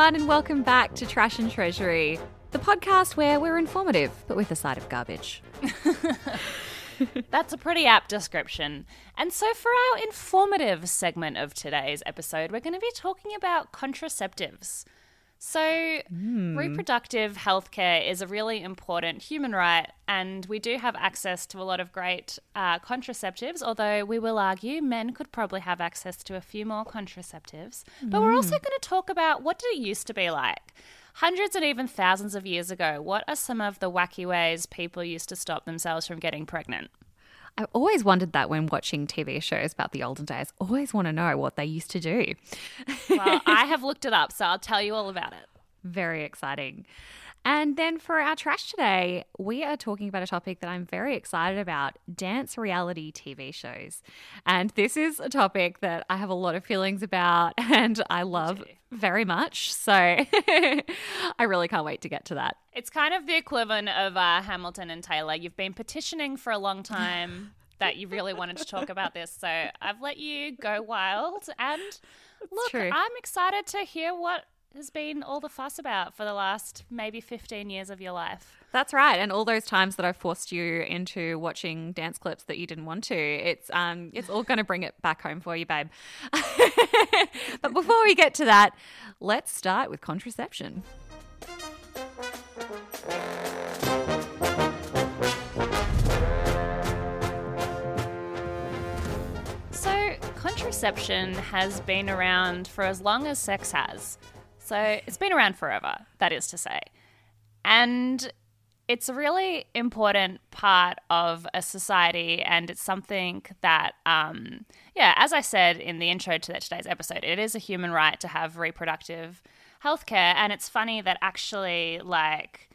Everyone, and welcome back to Trash and Treasury, the podcast where we're informative, but with a side of garbage. That's a pretty apt description. And so, for our informative segment of today's episode, we're going to be talking about contraceptives. So, reproductive healthcare is a really important human right, and we do have access to a lot of great uh, contraceptives, although we will argue men could probably have access to a few more contraceptives. But we're also going to talk about what did it used to be like? Hundreds and even thousands of years ago, what are some of the wacky ways people used to stop themselves from getting pregnant? I've always wondered that when watching TV shows about the olden days. Always want to know what they used to do. Well, I have looked it up, so I'll tell you all about it. Very exciting. And then for our trash today, we are talking about a topic that I'm very excited about dance reality TV shows. And this is a topic that I have a lot of feelings about and I love very much. So I really can't wait to get to that. It's kind of the equivalent of uh, Hamilton and Taylor. You've been petitioning for a long time that you really wanted to talk about this, so I've let you go wild. And look. I'm excited to hear what has been all the fuss about for the last maybe 15 years of your life. That's right. And all those times that I forced you into watching dance clips that you didn't want to, it's um it's all gonna bring it back home for you, babe. but before we get to that, let's start with contraception. So, contraception has been around for as long as sex has. So, it's been around forever, that is to say. And it's a really important part of a society, and it's something that, um, yeah, as I said in the intro to today's episode, it is a human right to have reproductive healthcare. And it's funny that actually, like,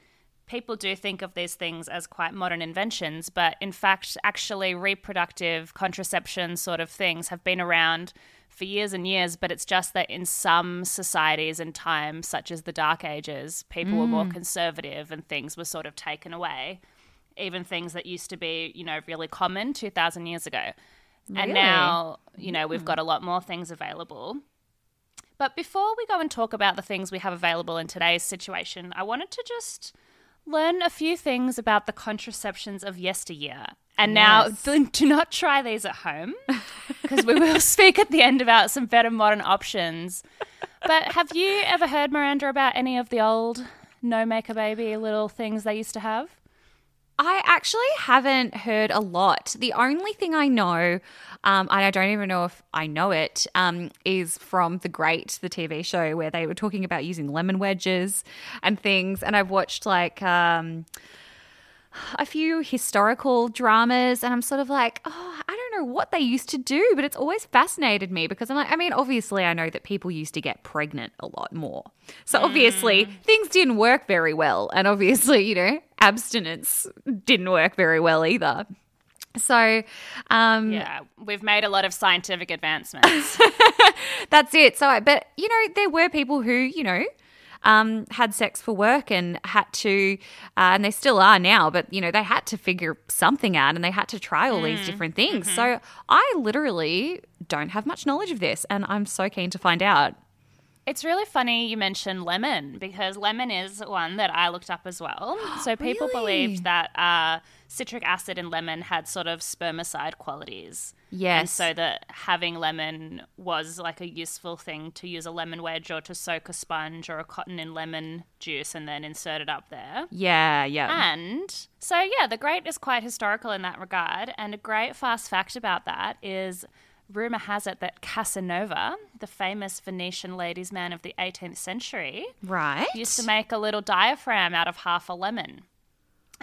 people do think of these things as quite modern inventions, but in fact, actually, reproductive contraception sort of things have been around for years and years. But it's just that in some societies and times, such as the Dark Ages, people were more mm. conservative and things were sort of taken away. Even things that used to be, you know, really common 2,000 years ago. And now, you know, we've hmm. got a lot more things available. But before we go and talk about the things we have available in today's situation, I wanted to just learn a few things about the contraceptions of yesteryear. And now, Yes. do do not try these at home because we will speak at the end about some better modern options. But have you ever heard, Miranda, about any of the old no maker baby little things they used to have? I actually haven't heard a lot. The only thing I know, um, and I don't even know if I know it, um, is from The Great, the TV show, where they were talking about using lemon wedges and things. And I've watched like um, a few historical dramas, and I'm sort of like, oh, I don't know what they used to do, but it's always fascinated me because I'm like, I mean, obviously, I know that people used to get pregnant a lot more. So obviously, things didn't work very well. And obviously, you know, abstinence didn't work very well either. So, um, Yeah, we've made a lot of scientific advancements. that's it. So, I, but you know, there were people who, you know, um, had sex for work and had to, uh, and they still are now, but you know, they had to figure something out and they had to try all these different things. So, I literally don't have much knowledge of this, and I'm so keen to find out. It's really funny you mentioned lemon because lemon is one that I looked up as well. So people Really? believed that uh, citric acid in lemon had sort of spermicide qualities. Yes. And so that having lemon was like a useful thing to use a lemon wedge or to soak a sponge or a cotton in lemon juice and then insert it up there. Yeah, yeah. And so, yeah, the great is quite historical in that regard. And a great fast fact about that is rumor has it that Casanova, the famous Venetian ladies' man of the 18th century, right. used to make a little diaphragm out of half a lemon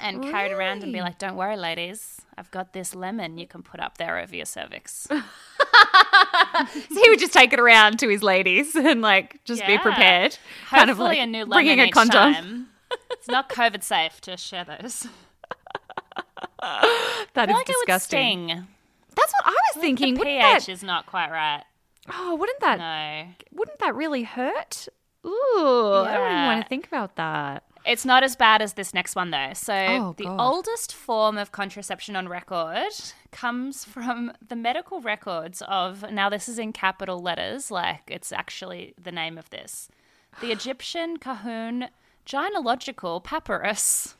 and carry it around and be like, don't worry, ladies, I've got this lemon you can put up there over your cervix. So he would just take it around to his ladies and like just be prepared. Hopefully, kind of like a new lemon bringing a each condom. time. It's not COVID safe to share those. That is I like disgusting. sting. That's what I was thinking. The pH that? is not quite right. Oh, wouldn't that? No. Wouldn't that really hurt? Ooh, I don't even want to think about that. It's not as bad as this next one, though. So, Oh, the oldest form of contraception on record comes from the medical records of, now this is in capital letters, like it's actually the name of this the Egyptian Kahun Gyneological Papyrus.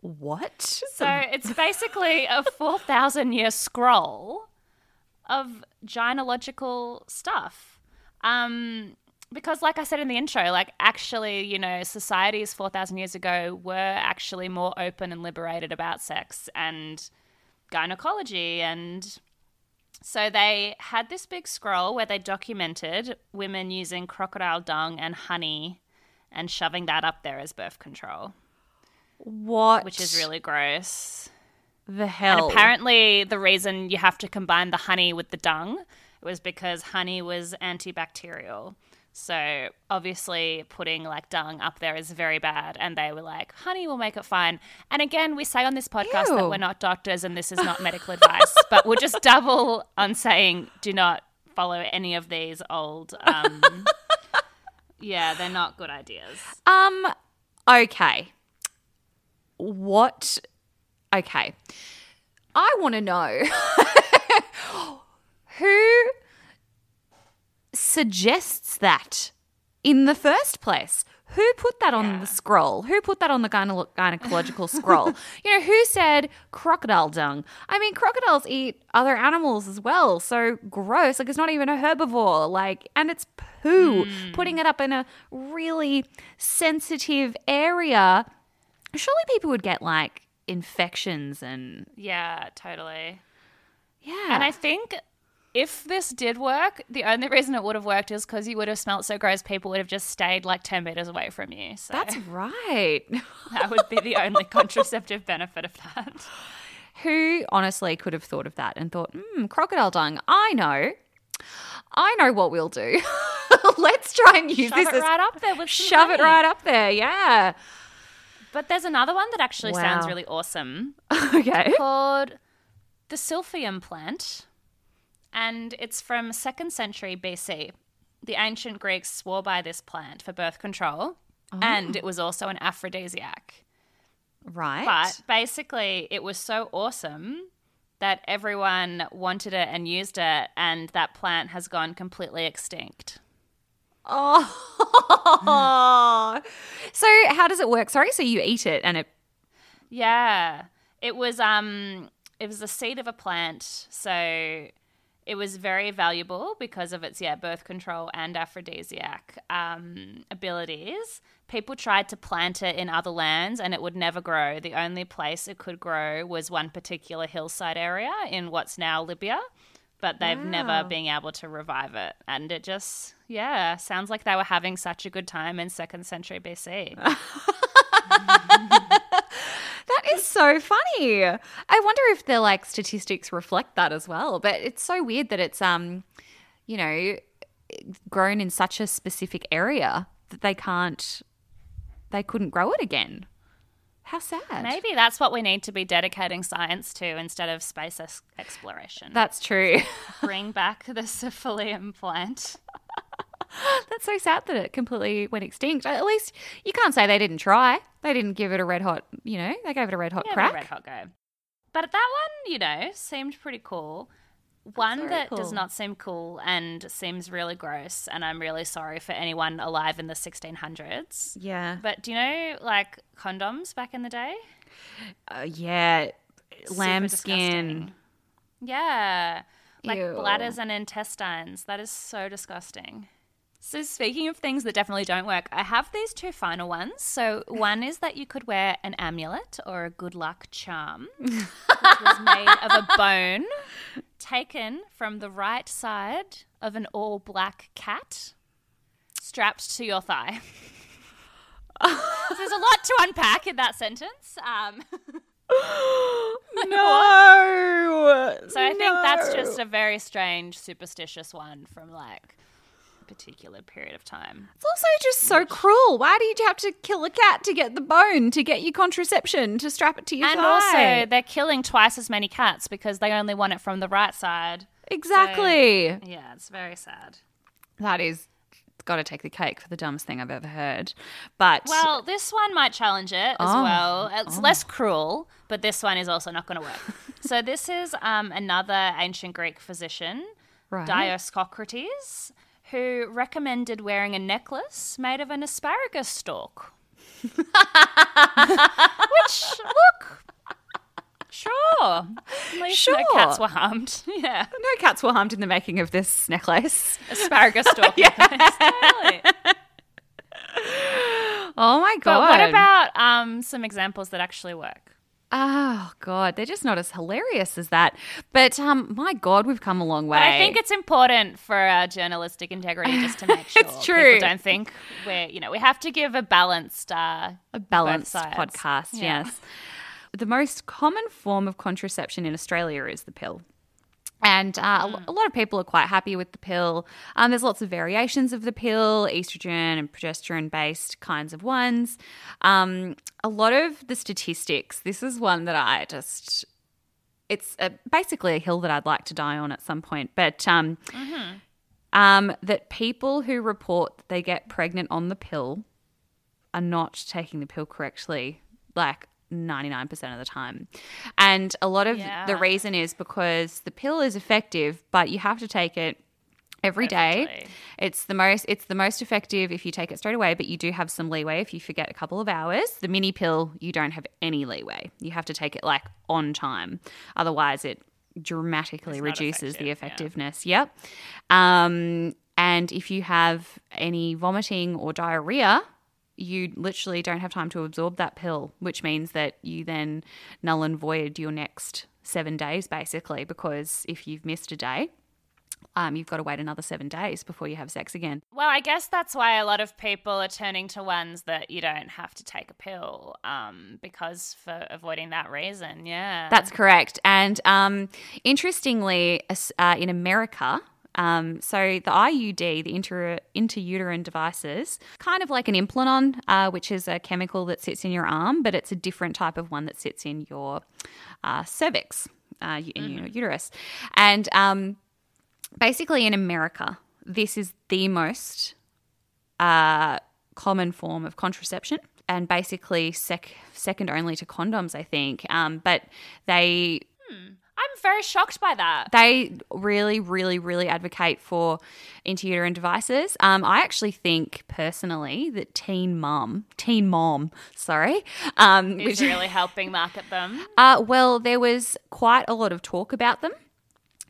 What? So it's basically a 4,000 year scroll of gyneological stuff. Um, because, like I said in the intro, like actually, you know, societies 4,000 years ago were actually more open and liberated about sex and gynecology. And so they had this big scroll where they documented women using crocodile dung and honey and shoving that up there as birth control, what? which is really gross. the hell. And apparently, the reason you have to combine the honey with the dung was because honey was antibacterial. So obviously, putting like dung up there is very bad. And they were like, honey we'll make it fine. And again, we say on this podcast that we're not doctors and this is not medical advice, but we'll just double on saying do not follow any of these old. Um, yeah, they're not good ideas. Um, okay. What? Okay. I want to know who suggests that in the first place. Who put that on the scroll? Who put that on the gyne- gynecological scroll? You know, who said crocodile dung? I mean, crocodiles eat other animals as well. So gross. Like, it's not even a herbivore. Like, and it's poo. Hmm. Putting it up in a really sensitive area. Surely people would get like infections and Yeah, totally. yeah. And I think if this did work, the only reason it would have worked is because you would have smelt so gross, people would have just stayed like 10 meters away from you. So that's right. that would be the only contraceptive benefit of that. Who honestly could have thought of that and thought, hmm, crocodile dung? I know. I know what we'll do. Let's try and use Shove this it as right up there with some shove it right up there. Yeah. But there's another one that actually sounds really awesome Okay. called the Silphium plant. And it's from 2nd century BC. The ancient Greeks swore by this plant for birth control, and it was also an aphrodisiac. Right. But basically, it was so awesome that everyone wanted it and used it, and that plant has gone completely extinct. oh. so how does it work? Sorry. So you eat it and it. Yeah, it was um, it was the seed of a plant, so it was very valuable because of its yeah birth control and aphrodisiac um, abilities. People tried to plant it in other lands and it would never grow. The only place it could grow was one particular hillside area in what's now Libya. But they've never been able to revive it. And it just, yeah, sounds like they were having such a good time in second century BC. That is so funny. I wonder if the like statistics reflect that as well. But it's so weird that it's um, you know, grown in such a specific area that they can't, they couldn't grow it again. How sad. Maybe that's what we need to be dedicating science to instead of space ex- exploration. That's true. Bring back the Silphium plant. That's so sad that it completely went extinct. At least you can't say they didn't try. They didn't give it a red hot, you know, they gave it a red hot Yeah, crack. red hot go. But that one, you know, seemed pretty cool. One that does not seem cool and seems really gross, and I'm really sorry for anyone alive in the 1600s. Yeah. But do you know, like condoms back in the day? Uh, yeah. Lambskin. Yeah. Like Ew. bladders and intestines. That is so disgusting. So, speaking of things that definitely don't work, I have these two final ones. So, one is that you could wear an amulet or a good luck charm, which was made of a bone taken from the right side of an all black cat strapped to your thigh. So There's a lot to unpack in that sentence. Um, no. So I think that's just a very strange, superstitious one from like particular period of time. It's also just so cruel. Why do you have to kill a cat to get the bone, to get your contraception, to strap it to your And thigh? also, they're killing twice as many cats because they only want it from the right side. exactly. Yeah, it's very sad. that is got to take the cake for the dumbest thing I've ever heard. But Well, this one might challenge it as Oh. well. It's less cruel, but this one is also not going to work. so this is um, another ancient Greek physician, Right. Dioscocrates, who recommended wearing a necklace made of an asparagus stalk. Which, look, sure. Sure. no cats were harmed. Yeah. No cats were harmed in the making of this necklace. Asparagus stalk. necklace. Totally. Oh my god. But what about um, some examples that actually work? Oh god, they're just not as hilarious as that. But um, my god, we've come a long way. But I think it's important for our journalistic integrity just to make sure It's true. people don't think we're, you know, we have to give a balanced uh, a balanced podcast. Yeah. Yes. The most common form of contraception in Australia is the pill. And uh, a a lot of people are quite happy with the pill. Um, there's lots of variations of the pill, estrogen and progesterone based kinds of ones. Um, a lot of the statistics, this is one that I just, it's a, basically a hill that I'd like to die on at some point. But um, um, that people who report that they get pregnant on the pill are not taking the pill correctly, like 99% of the time. And a lot of Yeah. the reason is because the pill is effective, but you have to take it every day. It's the most it's the most effective if you take it straight away, but you do have some leeway if you forget a couple of hours. The mini pill, you don't have any leeway. You have to take it like on time. Otherwise it dramatically reduces the effective, yeah. effectiveness. Yep. Um, and if you have any vomiting or diarrhea, you literally don't have time to absorb that pill, which means that you then null and void your next seven days, basically, because if you've missed a day, um, you've got to wait another seven days before you have sex again. Well, I guess that's why a lot of people are turning to ones that you don't have to take a pill, um, because for avoiding that reason, yeah. That's correct. And um, interestingly, uh, in America, um, so the IUD, the inter- interuterine devices, kind of like an implanon, uh, which is a chemical that sits in your arm, but it's a different type of one that sits in your uh, cervix, uh, in your uterus. And um, basically, in America, this is the most uh, common form of contraception and basically sec- second only to condoms, I think. Um, but they I'm very shocked by that. they really, really, really advocate for interuterine devices. Um, I actually think personally that Teen Mom, Teen Mom, sorry, um, Is really helping market them. uh, well, there was quite a lot of talk about them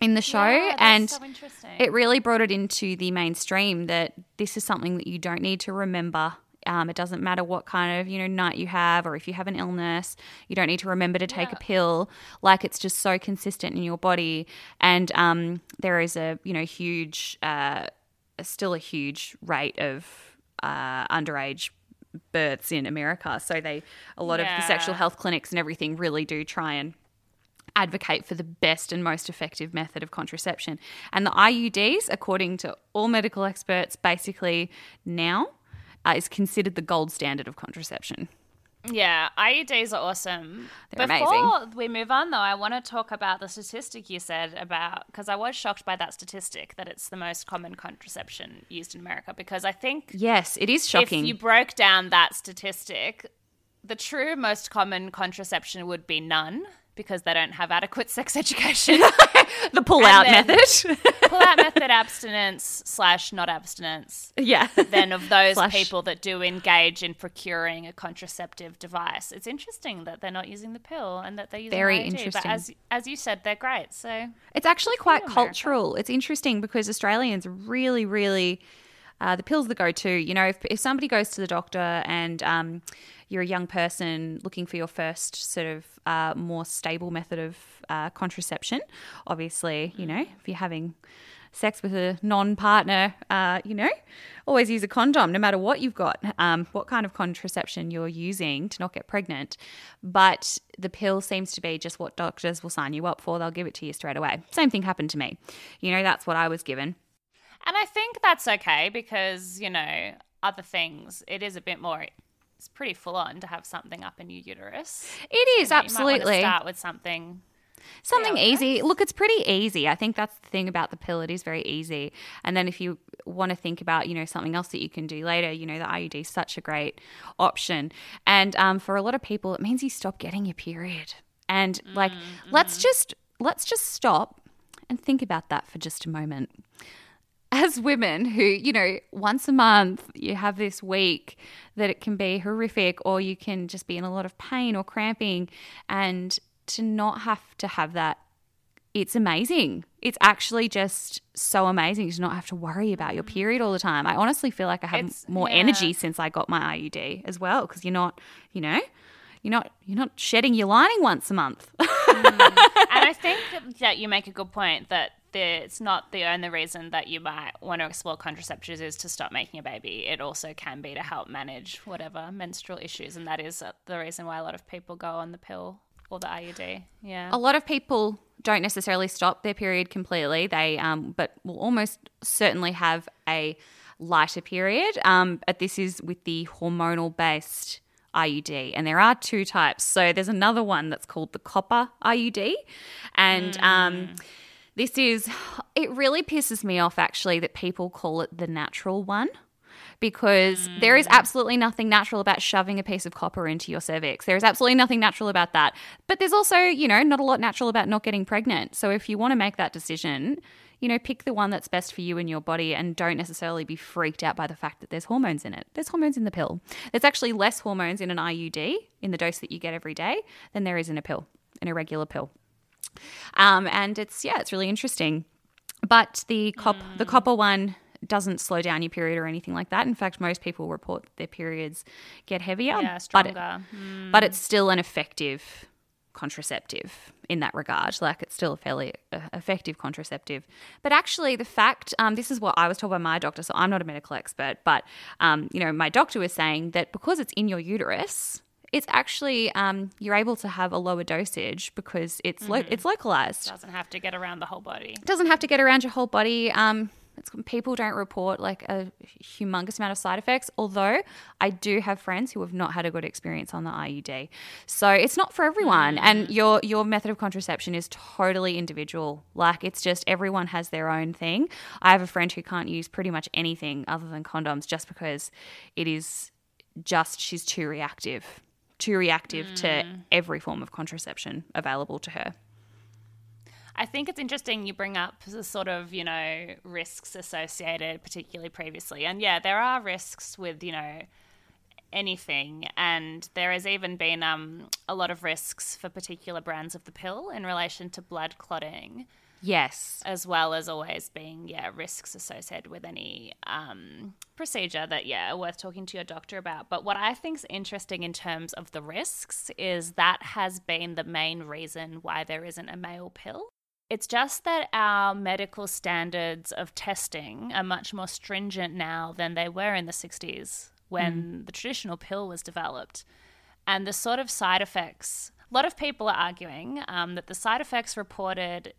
in the show, Yeah, that's and so interesting. it really brought it into the mainstream that this is something that you don't need to remember. Um, it doesn't matter what kind of you know night you have, or if you have an illness, you don't need to remember to take a pill. Like it's just so consistent in your body, and um, there is a you know huge, uh, still a huge rate of uh, underage births in America. So they a lot of the sexual health clinics and everything really do try and advocate for the best and most effective method of contraception. And the IUDs, according to all medical experts, basically now uh, is considered the gold standard of contraception. Yeah, IUDs are awesome. They're Before we move on, though, I want to talk about the statistic you said about because I was shocked by that statistic that it's the most common contraception used in America. Because I think Yes, it is shocking. if you broke down that statistic, the true most common contraception would be none because they don't have adequate sex education. the pull-out method. Pull out method abstinence slash not abstinence. yeah. then of those Slash- people that do engage in procuring a contraceptive device. It's interesting that they're not using the pill and that they're using Very IUD, interesting. But as as you said, they're great. So It's actually quite cultural. It's interesting because Australians really, really, uh, the pill's the go-to. You know, if, if somebody goes to the doctor and um, you're a young person looking for your first sort of uh, more stable method of uh, contraception, obviously, you know, if you're having sex with a non-partner, uh, you know, always use a condom, no matter what you've got, um, what kind of contraception you're using to not get pregnant. But the pill seems to be just what doctors will sign you up for. They'll give it to you straight away. Same thing happened to me. You know, that's what I was given. And I think that's okay because, you know, other things, it is a bit more it's pretty full on to have something up in your uterus. It is You know, you might wanna absolutely start with something something Yeah, easy. Look, it's pretty easy. I think that's the thing about the pill. It is very easy. And then if you want to think about, you know, something else that you can do later, you know, the IUD is such a great option. And um, for a lot of people, it means you stop getting your period. And like, let's just let's just stop and think about that for just a moment. As women who, you know, once a month you have this week that it can be horrific or you can just be in a lot of pain or cramping and to not have to have that it's amazing. It's actually just so amazing to not have to worry about your mm. period all the time. I honestly feel like I have It's- more yeah. energy since I got my IUD as well because you're not, you know, you're not you're not shedding your lining once a month. Mm. and I think that you make a good point that it's not the only reason that you might want to explore contraceptives is to stop making a baby. It also can be to help manage whatever menstrual issues, and that is uh, the reason why a lot of people go on the pill or the IUD. Yeah. a lot of people don't necessarily stop their period completely. They, um, but will almost certainly have a lighter period. Um, but this is with the hormonal based IUD, and there are two types. So there's another one that's called the copper IUD, and um, this is. It really pisses me off actually that people call it the natural one because hmm. there is absolutely nothing natural about shoving a piece of copper into your cervix. There is absolutely nothing natural about that. But there's also, you know, not a lot natural about not getting pregnant. So if you want to make that decision, you know, pick the one that's best for you and your body and don't necessarily be freaked out by the fact that there's hormones in it. There's hormones in the pill. There's actually less hormones in an IUD, in the dose that you get every day, than there is in a pill, in a regular pill. Um, and it's, yeah, it's really interesting. But the cop, the copper one doesn't slow down your period or anything like that. In fact, most people report their periods get heavier. yeah, but it- stronger. but it's still an effective contraceptive in that regard. Like it's still a fairly uh, effective contraceptive. But actually, the fact um, this is what I was told by my doctor. So I'm not a medical expert, but um, you know, my doctor was saying that because it's in your uterus. It's actually um, you're able to have a lower dosage because it's lo- it's localized Doesn't have to get around the whole body. doesn't have to get around your whole body. Um, it's, people don't report like a humongous amount of side effects, although I do have friends who have not had a good experience on the IUD. So it's not for everyone, and your your method of contraception is totally individual. Like it's just everyone has their own thing. I have a friend who can't use pretty much anything other than condoms just because it is just she's too reactive, too reactive to every form of contraception available to her. I think it's interesting you bring up the sort of, you know, risks associated, particularly previously. And yeah, there are risks with, you know, anything. And there has even been um, a lot of risks for particular brands of the pill in relation to blood clotting, Yes. as well as always being, yeah, risks associated with any um, procedure that, yeah, are worth talking to your doctor about. But what I think is interesting in terms of the risks is that has been the main reason why there isn't a male pill. It's just that our medical standards of testing are much more stringent now than they were in the 60s when the traditional pill was developed. And the sort of side effects, a lot of people are arguing um, that the side effects reported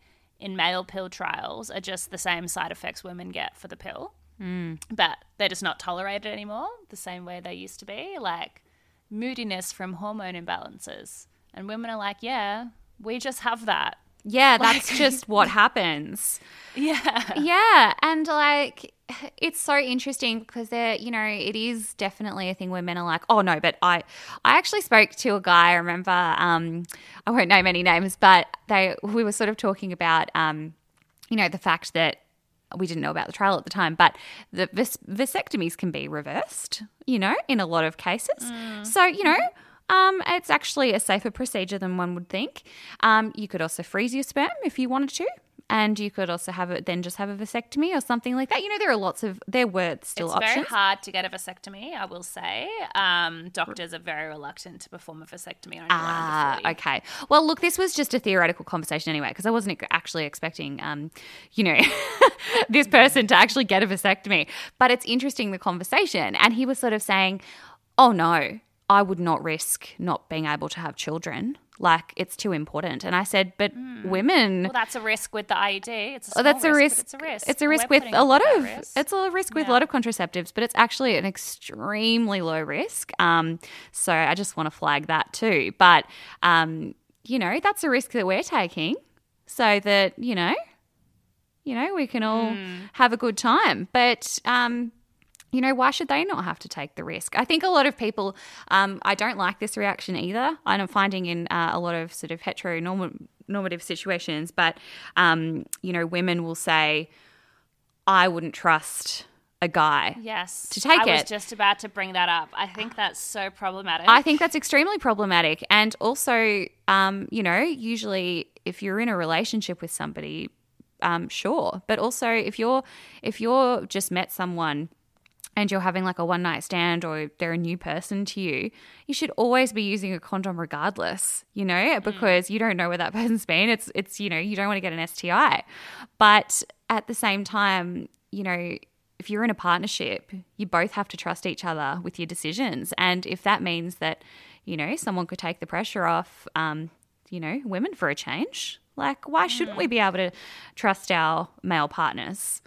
in male pill trials are just the same side effects women get for the pill, hmm. but they're just not tolerated anymore the same way they used to be, like moodiness from hormone imbalances. And women are like, yeah, we just have that. Yeah, that's just what happens. Yeah. Yeah, and like it's so interesting because there, you know, it is definitely a thing where men are like, "Oh no," but I, I actually spoke to a guy. I remember, um, I won't name any names, but they we were sort of talking about, um, you know, the fact that we didn't know about the trial at the time, but the vas- vasectomies can be reversed, you know, in a lot of cases. So, you know, um, it's actually a safer procedure than one would think. Um, you could also freeze your sperm if you wanted to. And you could also have it, then just have a vasectomy or something like that. You know, there are lots of, there were still It's options. It's very hard to get a vasectomy, I will say. Um, doctors are very reluctant to perform a vasectomy on Ah, 40. okay. Well, look, this was just a theoretical conversation anyway, because I wasn't actually expecting, um, you know, this person to actually get a vasectomy. But it's interesting the conversation, and he was sort of saying, "Oh no, I would not risk not being able to have children. Like it's too important." And I said, "But women." Well, that's a risk with the IUD. It's a Oh, small that's a risk. It's a risk. It's a risk we're with a lot of. risk. It's a risk with a lot of contraceptives, but it's actually an extremely low risk. Um, so I just want to flag that too. But um, you know, that's a risk that we're taking, so that you know, you know, we can all Hmm. have a good time. But um, you know, why should they not have to take the risk? I think a lot of people, um, I don't like this reaction either. and I'm finding in uh, a lot of sort of heteronormative situations, but, um, you know, women will say, I wouldn't trust a guy. Yes. To take it. I was just about to bring that up. I think that's so problematic. I think that's extremely problematic. And also, um, you know, usually if you're in a relationship with somebody, um, sure. But also if you're if you're just met someone and you're having like a one night stand or they're a new person to you, you should always be using a condom regardless, you know, because you don't know where that person's been. It's it's, you know, you don't want to get an STI. But at the same time, you know, if you're in a partnership, you both have to trust each other with your decisions. And if that means that, you know, someone could take the pressure off, um, you know, women for a change, like why shouldn't we be able to trust our male partners?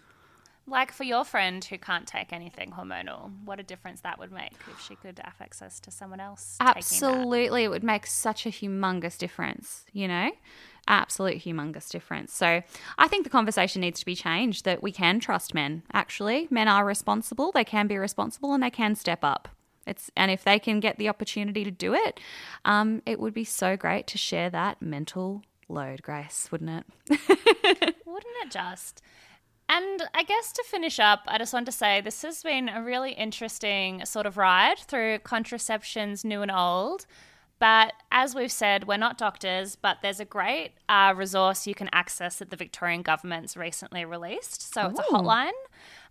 Like for your friend who can't take anything hormonal, what a difference that would make if she could have access to someone else. Absolutely, it would make such a humongous difference, you know? Absolute humongous difference. So I think the conversation needs to be changed that we can trust men. Actually, men are responsible, they can be responsible, and they can step up. It's, and if they can get the opportunity to do it, um, it would be so great to share that mental load, Grace, wouldn't it? Wouldn't it just? And I guess to finish up, I just want to say this has been a really interesting sort of ride through contraceptions, new and old. But as we've said, we're not doctors, but there's a great uh, resource you can access that the Victorian government's recently released. So it's a hotline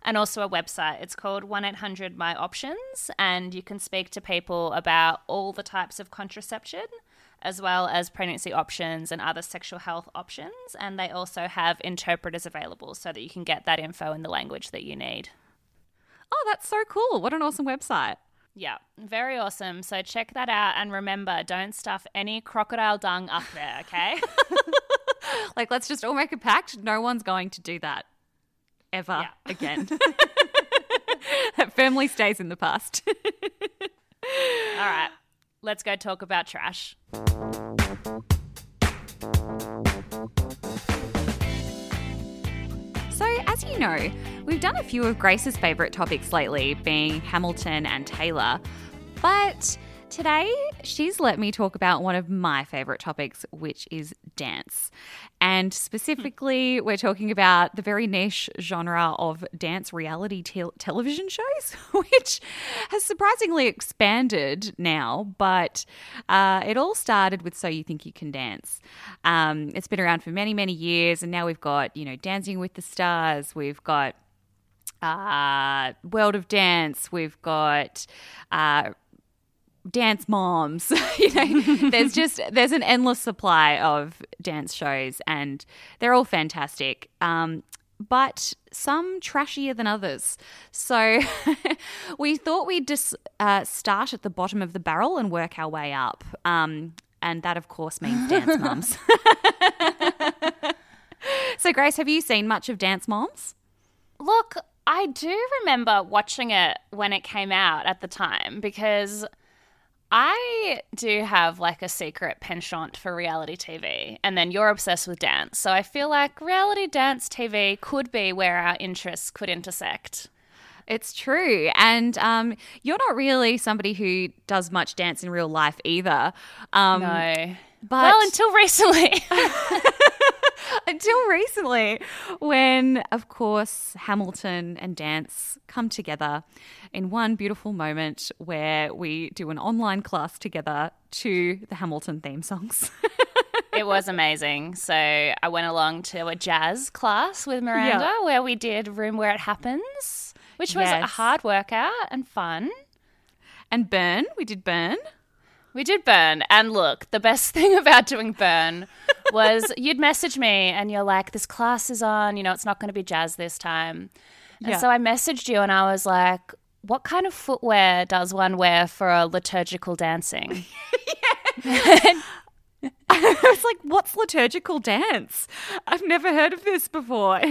and also a website. It's called 1 800 My Options, and you can speak to people about all the types of contraception as well as pregnancy options and other sexual health options. And they also have interpreters available so that you can get that info in the language that you need. Oh, that's so cool. What an awesome website. Yeah, very awesome. So check that out. And remember, don't stuff any crocodile dung up there, okay? Like, let's just all make a pact. No one's going to do that ever Yeah. again. that firmly stays in the past. All right, let's go talk about trash. So, as you know, we've done a few of Grace's favourite topics lately, being Hamilton and Taylor. But today, she's let me talk about one of my favourite topics, which is dance. And specifically, we're talking about the very niche genre of dance reality tel- television shows, which has surprisingly expanded now. But uh, it all started with So You Think You Can Dance. Um, it's been around for many, many years, and now we've got, you know, Dancing with the Stars, we've got uh, World of Dance, we've got. Uh, dance moms. You know there's just there's an endless supply of dance shows and they're all fantastic. Um but some trashier than others. So we thought we'd just uh, start at the bottom of the barrel and work our way up. Um and that of course means dance moms. So grace have you seen much of dance moms? Look, I do remember watching it when it came out at the time because I do have like a secret penchant for reality TV, and then you're obsessed with dance. So I feel like reality dance TV could be where our interests could intersect. It's true. And um, you're not really somebody who does much dance in real life either. Um, No. But well, until recently. until recently, when, of course, Hamilton and dance come together in one beautiful moment where we do an online class together to the Hamilton theme songs. it was amazing. So I went along to a jazz class with Miranda Yeah. where we did Room Where It Happens, which was a hard workout and fun. and Burn, we did Burn. We did burn. And look, the best thing about doing burn was you'd message me and you're like, this class is on, you know, it's not going to be jazz this time. And Yeah. so I messaged you and I was like, what kind of footwear does one wear for a liturgical dancing? I was like, what's liturgical dance? I've never heard of this before.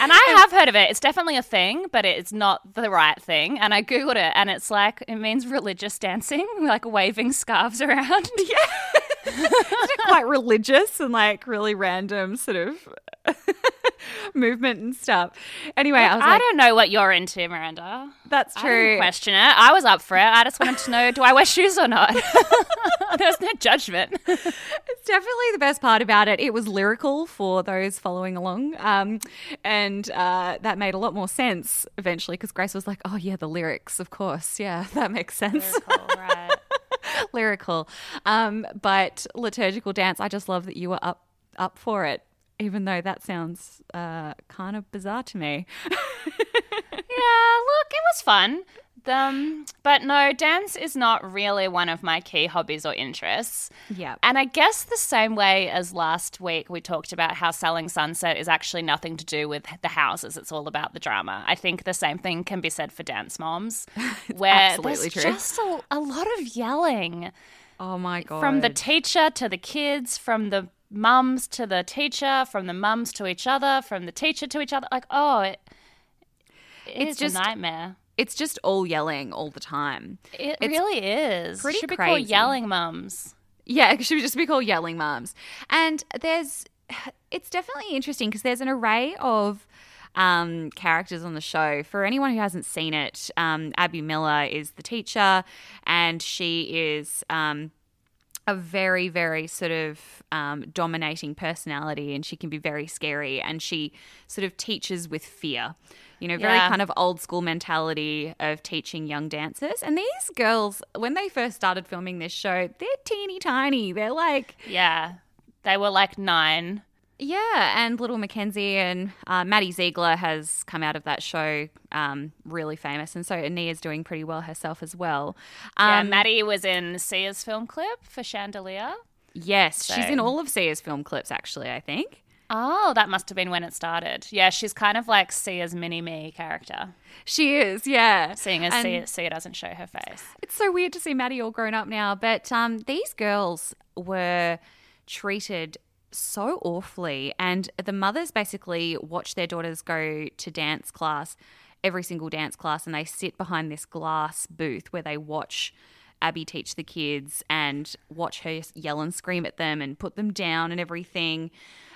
And I have heard of it. It's definitely a thing, but it's not the right thing. And I Googled it and it's like, it means religious dancing, like waving scarves around. Quite religious and like really random sort of movement and stuff. Anyway, I was I like, don't know what you're into, Miranda. that's I didn't true. question it. I was up for it. I just wanted to know, do I wear shoes or not? There's no judgment. It's definitely the best part about it. It was lyrical for those following along. Um, and uh, that made a lot more sense eventually because Grace was like, oh, yeah, the lyrics, of course. Yeah, that makes sense. right. lyrical. Um, but liturgical dance, I just love that you were up up for it, even though that sounds uh, kind of bizarre to me. Yeah, look, it was fun. Um, but no, dance is not really one of my key hobbies or interests. Yeah. And I guess the same way as last week, we talked about how Selling Sunset is actually nothing to do with the houses. It's all about the drama. I think the same thing can be said for Dance Moms, where absolutely there's true. just a, a lot of yelling Oh my god! from the teacher to the kids, from the mums to the teacher, from the mums to each other, from the teacher to each other. Like, oh, it, it's just- just a nightmare. It's just all yelling all the time. It It's really is. pretty Should be called yelling mums. Yeah, it should just be called Yelling Mums. And there's, it's definitely interesting because there's an array of um, characters on the show. For anyone who hasn't seen it, um, Abby Miller is the teacher, and she is. Um, a very, very sort of um, dominating personality, and she can be very scary. And she sort of teaches with fear, you know, very Yeah. kind of old school mentality of teaching young dancers. And these girls, when they first started filming this show, they're teeny tiny. They're like, Yeah. They were like nine. Yeah. And little Mackenzie and uh, Maddie Ziegler has come out of that show um, really famous. And so Ania's doing pretty well herself as well. Yeah, Um, Maddie was in Sia's film clip for Chandelier. yes, she's in all of Sia's film clips, actually, I think. Oh, that must have been when it started. Yeah, she's kind of like Sia's mini me character, She is, yeah. seeing as Sia, Sia doesn't show her face. It's so weird to see Maddie all grown up now, but um, these girls were treated so awfully, and the mothers basically watch their daughters go to dance class, every single dance class, and they sit behind this glass booth where they watch. Abby teach the kids and watch her yell and scream at them and put them down and everything.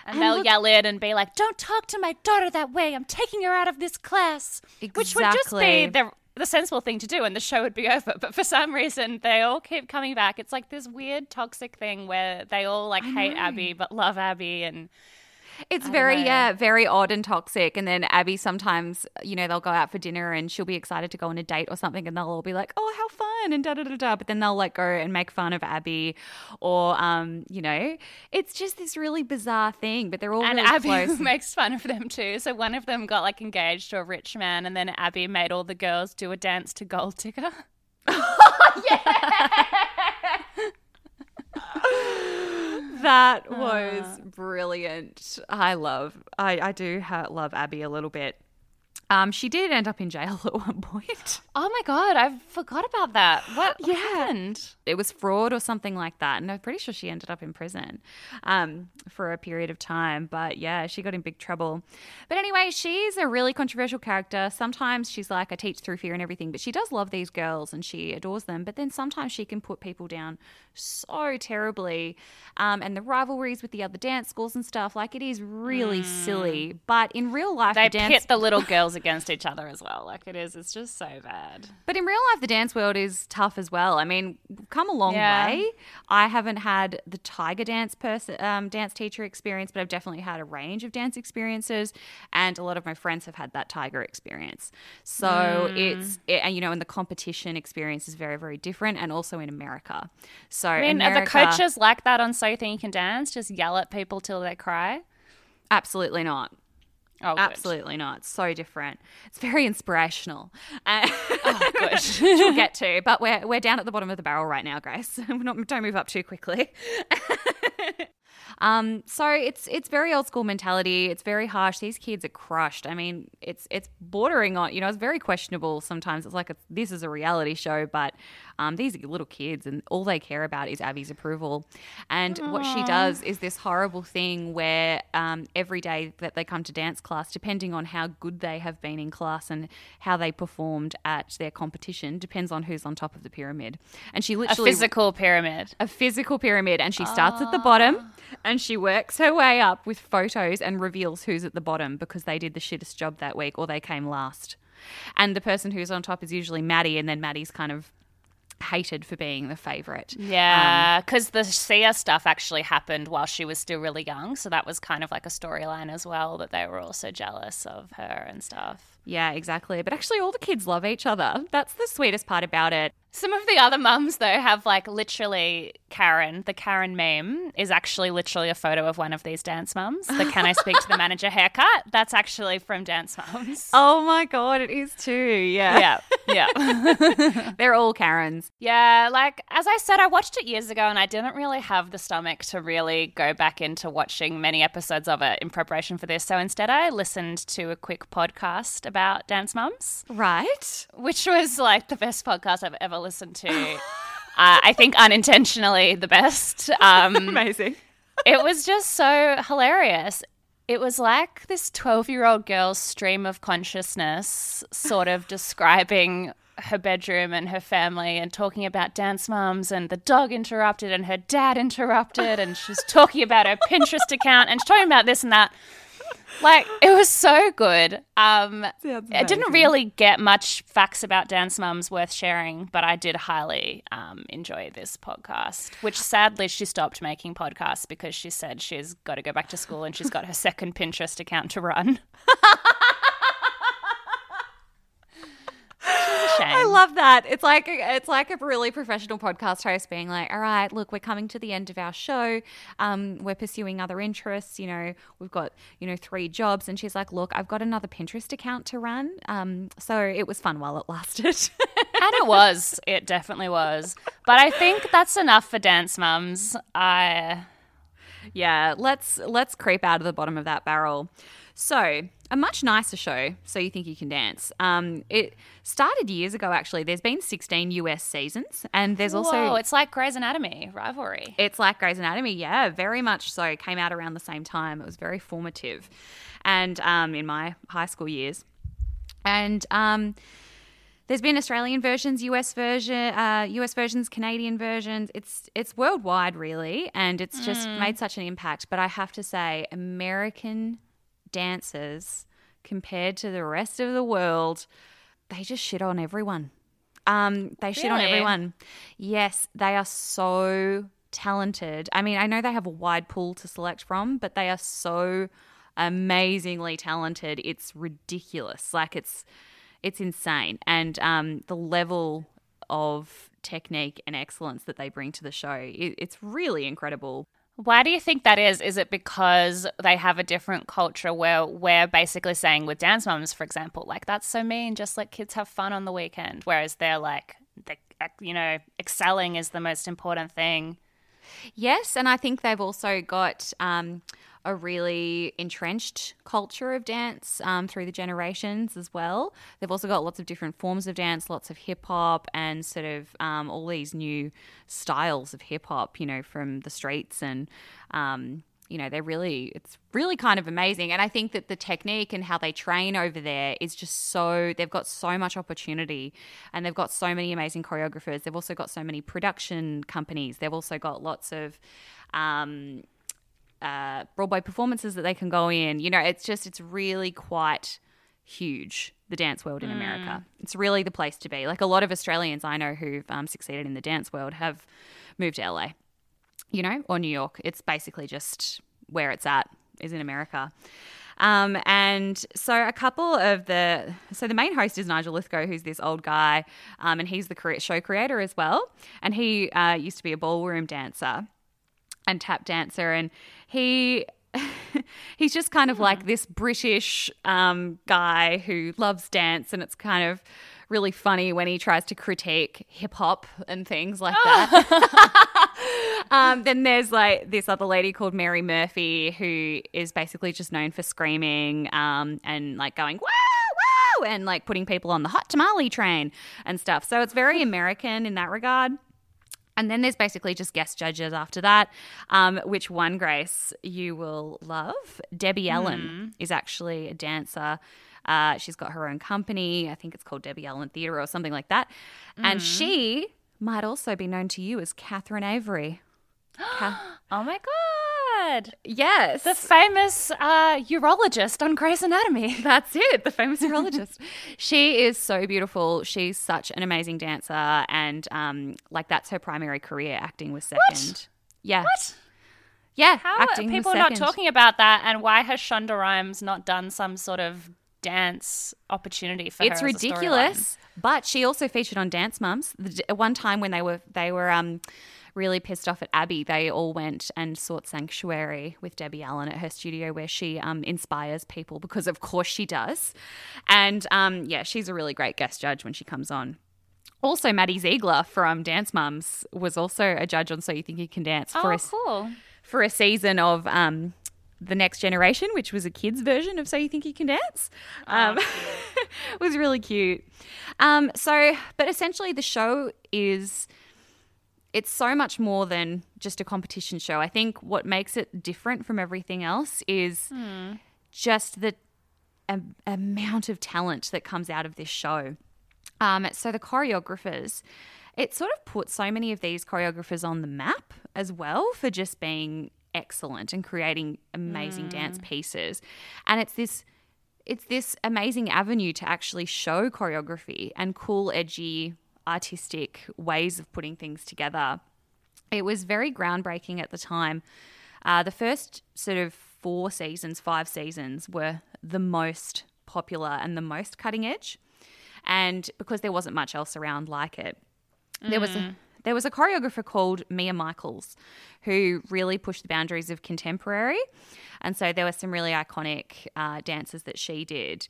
And, they'll look- yell it and be like, "Don't talk to my daughter that way. I'm taking her out of this class." Which would just be the the sensible thing to do, and the show would be over. But for some reason, they all keep coming back. It's like this weird toxic thing where they all like hate Abby but love Abby, and It's don't very, yeah, very odd and toxic. And then Abby sometimes, you know, they'll go out for dinner and she'll be excited to go on a date or something, and they'll all be like, "Oh, how fun!" and da da da da. But then they'll like go and make fun of Abby, or um, you know, it's just this really bizarre thing. But they're all and really Abby close. makes fun of them too. So one of them got like engaged to a rich man, and then Abby made all the girls do a dance to Gold Digger. that uh. was brilliant. I love, I, I do ha- love Abby a little bit. Um, she did end up in jail at one point. Oh my god, I forgot about that. What, Yeah. happened? it was fraud or something like that. And I'm pretty sure she ended up in prison um, for a period of time. But yeah, she got in big trouble. But anyway, she's a really controversial character. Sometimes she's like, I teach through fear and everything, but she does love these girls and she adores them. But then sometimes she can put people down so terribly. Um, and the rivalries with the other dance schools and stuff, like it is really silly. But in real life, They the dance pit the little girls against each other as well. Like it is, it's just so bad. But in real life, the dance world is tough as well. I mean, come a long Yeah. way. I haven't had the tiger dance person, um, dance teacher experience, but I've definitely had a range of dance experiences, and a lot of my friends have had that tiger experience. So Mm. it's, it, and you know, and the competition experience is very, very different, and also in America. So I mean, America, are the coaches like that on So You Think You Can Dance? Just yell at people till they cry? absolutely not. Oh, good. Absolutely not. So different. It's very inspirational. Uh, Oh, good. we'll get to. But we're we're down at the bottom of the barrel right now, Grace. We're not, don't move up too quickly. Um, so it's it's very old school mentality. It's very harsh. These kids are crushed. I mean, it's it's bordering on. You know, it's very questionable sometimes. It's like it's, this is a reality show, but um, these are little kids, and all they care about is Abby's approval. And what she does is this horrible thing where um, every day that they come to dance class, depending on how good they have been in class and how they performed at their competition, depends on who's on top of the pyramid. And she literally A physical pyramid. a physical pyramid and she starts at the bottom and she works her way up with photos and reveals who's at the bottom because they did the shittest job that week or they came last. And the person who's on top is usually Maddie, and then Maddie's kind of hated for being the favorite. Yeah, um, because the Sia stuff actually happened while she was still really young. So that was kind of like a storyline as well that they were also jealous of her and stuff. Yeah, exactly. But actually, all the kids love each other. That's the sweetest part about it. Some of the other mums, though, have like literally Karen. The Karen meme is actually literally a photo of one of these dance mums. The Can I Speak to the Manager haircut? That's actually from Dance Mums. Oh my God, it is too. Yeah. Yeah, yeah. They're all Karens. Yeah, like as I said, I watched it years ago and I didn't really have the stomach to really go back into watching many episodes of it in preparation for this. So instead, I listened to a quick podcast about Dance Mums, Right. which was like the best podcast I've ever listened to. uh, I think unintentionally the best. Um, Amazing. it was just so hilarious. It was like this 12 year old girl's stream of consciousness, sort of describing her bedroom and her family and talking about dance moms and the dog interrupted and her dad interrupted and she's talking about her Pinterest account and she's talking about this and that. Like it was so good. Um, I didn't really get much facts about dance mums worth sharing, but I did highly um, enjoy this podcast. Which sadly she stopped making podcasts because she said she's got to go back to school and she's got her second Pinterest account to run. I love that. It's like it's like a really professional podcast host being like, "All right, look, we're coming to the end of our show. Um, we're pursuing other interests. You know, we've got you know three jobs." And she's like, "Look, I've got another Pinterest account to run. Um, so it was fun while it lasted." and it was. It definitely was. But I think that's enough for dance mums. I yeah, let's let's creep out of the bottom of that barrel. So, a much nicer show, So You Think You Can Dance. Um, it started years ago, actually. There's been 16 US seasons, and there's also. Whoa, it's like Grey's Anatomy rivalry. It's like Grey's Anatomy, yeah, very much so. Came out around the same time. It was very formative, and um, in my high school years, and um, there's been Australian versions, US version, uh, US versions, Canadian versions. It's it's worldwide, really, and it's just made such an impact. But I have to say, American dancers compared to the rest of the world, they just shit on everyone. Um, they shit on everyone. Yes, they are so talented. I mean, I know they have a wide pool to select from, but they are so amazingly talented. It's ridiculous. Like it's it's insane. And um, the level of technique and excellence that they bring to the show, it, it's really incredible. Why do you think that is? Is it because they have a different culture where we're basically saying with dance mums, for example, like that's so mean, just let kids have fun on the weekend, whereas they're like, they, you know, excelling is the most important thing. Yes, and I think they've also got um, a really entrenched culture of dance um, through the generations as well. They've also got lots of different forms of dance, lots of hip hop, and sort of um, all these new styles of hip hop, you know, from the streets and. Um, you know, they're really, it's really kind of amazing. And I think that the technique and how they train over there is just so, they've got so much opportunity and they've got so many amazing choreographers. They've also got so many production companies. They've also got lots of, um, uh, Broadway performances that they can go in. You know, it's just, it's really quite huge, the dance world in America. It's really the place to be. Like a lot of Australians I know who've um, succeeded in the dance world have moved to LA, you know, or New York. It's basically just where it's at, is in America. Um, and so a couple of the so the main host is Nigel Lythgoe, who's this old guy, um, and he's the show creator as well. And he uh, used to be a ballroom dancer and tap dancer, and he he's just kind of like this British um, guy who loves dance, and it's kind of really funny when he tries to critique hip hop and things like that. um, then there's like this other lady called Mary Murphy who is basically just known for screaming um, and like going wow wow and like putting people on the hot tamale train and stuff. So it's very American in that regard. And then there's basically just guest judges after that, um, which one, Grace, you will love. Debbie Allen is actually a dancer. Uh, she's got her own company. I think it's called Debbie Allen Theatre or something like that. And she might also be known to you as Catherine Avery. Ca- Oh my god! Yes. The famous uh, urologist on Grey's Anatomy. That's it, the famous urologist. she is so beautiful. She's such an amazing dancer, and um, like that's her primary career. Acting was second. Yeah. What? Yeah. How acting are people not talking about that? And why has Shonda Rhimes not done some sort of dance opportunity for It's her? a ridiculous. But she also featured on Dance Mums. One time when they were they were um, really pissed off at Abby, they all went and sought sanctuary with Debbie Allen at her studio, where she um, inspires people because of course she does. And um, yeah, she's a really great guest judge when she comes on. Also, Maddie Ziegler from Dance Mums was also a judge on So You Think You Can Dance for Oh, a cool. for a season of um, the next generation, which was a kids version of So You Think You Can Dance. Um, it was really cute. Um, so, but essentially, the show is it's so much more than just a competition show. I think what makes it different from everything else is just the amount of talent that comes out of this show. Um, so the choreographers, it sort of puts so many of these choreographers on the map as well for just being excellent and creating amazing dance pieces. And it's this it's this amazing avenue to actually show choreography and cool, edgy, artistic ways of putting things together. It was very groundbreaking at the time. Uh, the first sort of four seasons, five seasons, were the most popular and the most cutting edge. And because there wasn't much else around like it, there was a, there was a choreographer called Mia Michaels who really pushed the boundaries of contemporary, and so there were some really iconic uh, dances that she did.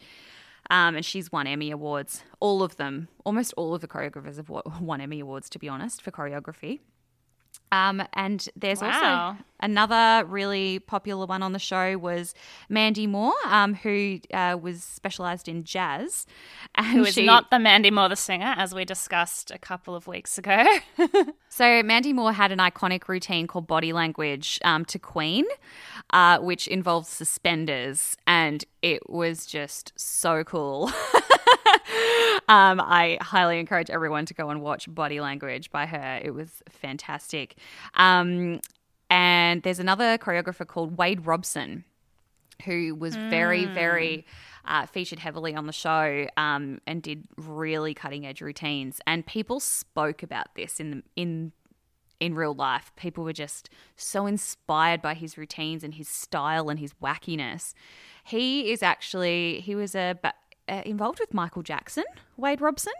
Um, and she's won Emmy awards, all of them, almost all of the choreographers have won Emmy awards, to be honest, for choreography. Um, and there's Wow. also another really popular one on the show was Mandy Moore, um, who uh, was specialised in jazz, and Who is she- not the Mandy Moore the singer, as we discussed a couple of weeks ago. So Mandy Moore had an iconic routine called Body Language um, to Queen, uh, which involved suspenders, and it was just so cool. um, I highly encourage everyone to go and watch Body Language by her. It was fantastic. Um, and there's another choreographer called Wade Robson who was very, very uh, featured heavily on the show um, and did really cutting edge routines. And people spoke about this in the, in in real life. People were just so inspired by his routines and his style and his wackiness. He is actually he was a. Uh, involved with Michael Jackson, Wade Robson.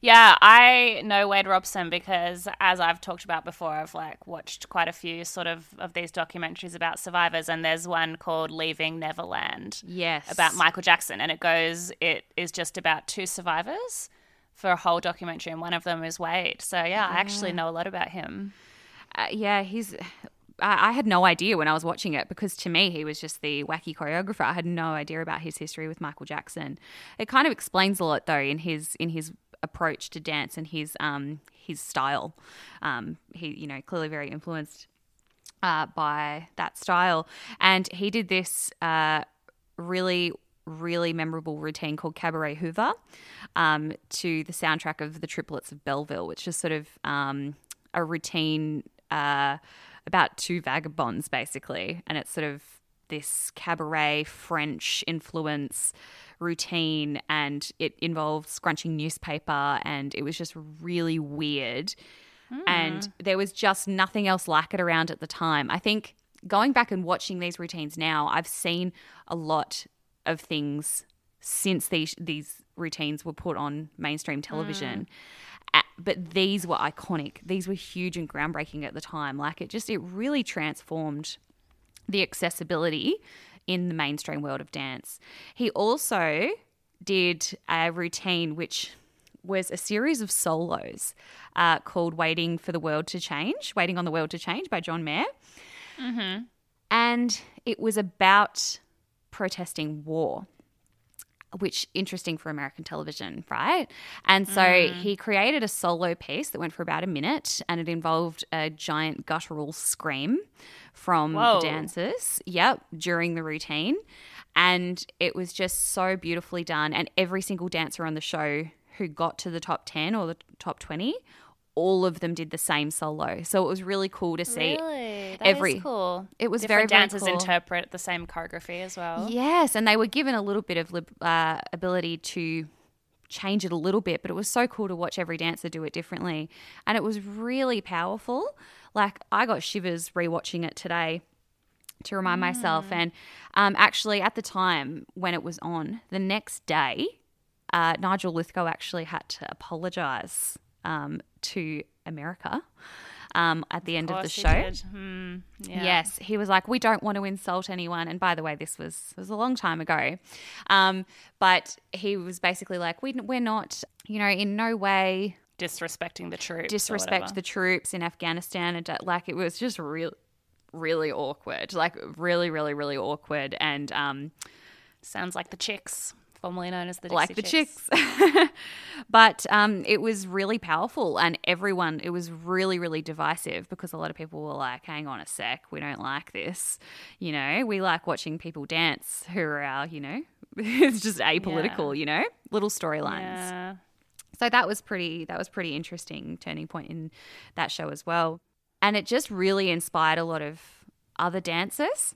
Yeah, I know Wade Robson because, as I've talked about before, I've like watched quite a few sort of of these documentaries about survivors, and there's one called Leaving Neverland. Yes. about Michael Jackson, and it goes. It is just about two survivors for a whole documentary, and one of them is Wade. So yeah, I actually know a lot about him. Uh, yeah, he's. I, had no idea when I was watching it because to me he was just the wacky choreographer. I had no idea about his history with Michael Jackson. It kind of explains a lot though in his in his approach to dance and his um his style. Um, he you know clearly very influenced uh, by that style, and he did this uh, really really memorable routine called Cabaret Hoover um, to the soundtrack of the Triplets of Belleville, which is sort of um, a routine uh, about two vagabonds, basically. And it's sort of this cabaret French influence routine, and it involved scrunching newspaper, and it was just really weird. And hmm. there was just nothing else like it around at the time. I think going back and watching these routines now, I've seen a lot of things since these these routines were put on mainstream hmm. television. A- But these were iconic. These were huge and groundbreaking at the time. Like it just it really transformed the accessibility in the mainstream world of dance. He also did a routine which was a series of solos uh, called Waiting for the World to Change, Waiting on the World to Change by John Mayer. And it was about protesting war which interesting for American television, right? And so mm. he created a solo piece that went for about a minute, and it involved a giant guttural scream from Whoa. the dancers. Yep, during the routine, and it was just so beautifully done. And every single dancer on the show who got to the top ten or the top twenty all of them did the same solo. So it was really cool to see. Really? That every- cool. it was Different very, very dancers cool. interpret the same choreography as well. Yes, and they were given a little bit of lib- uh, ability to change it a little bit, but it was so cool to watch every dancer do it differently. And it was really powerful. Like, I got shivers rewatching it today to remind myself. And um, actually, at the time when it was on, the next day, uh, Nigel Lythgoe actually had to apologize um, to America um, at the end of, the show. Hmm, yeah. Yes, he was like, we don't want to insult anyone. And by the way, this was was a long time ago, um, but he was basically like, we we're not, you know, in no way Disrespecting the troops. disrespect the troops in Afghanistan, and uh, like it was just real, really awkward, like really, really, really awkward, and um, Sounds like the chicks, formerly known as the like the chicks. but um, it was really powerful, and everyone, it was really, really divisive because a lot of people were like, hang on a sec, we don't like this. You know, we like watching people dance who are our, you know, it's just apolitical, you know, little storylines. Yeah. So that was pretty that was pretty interesting turning point in that show as well. And it just really inspired a lot of other dancers.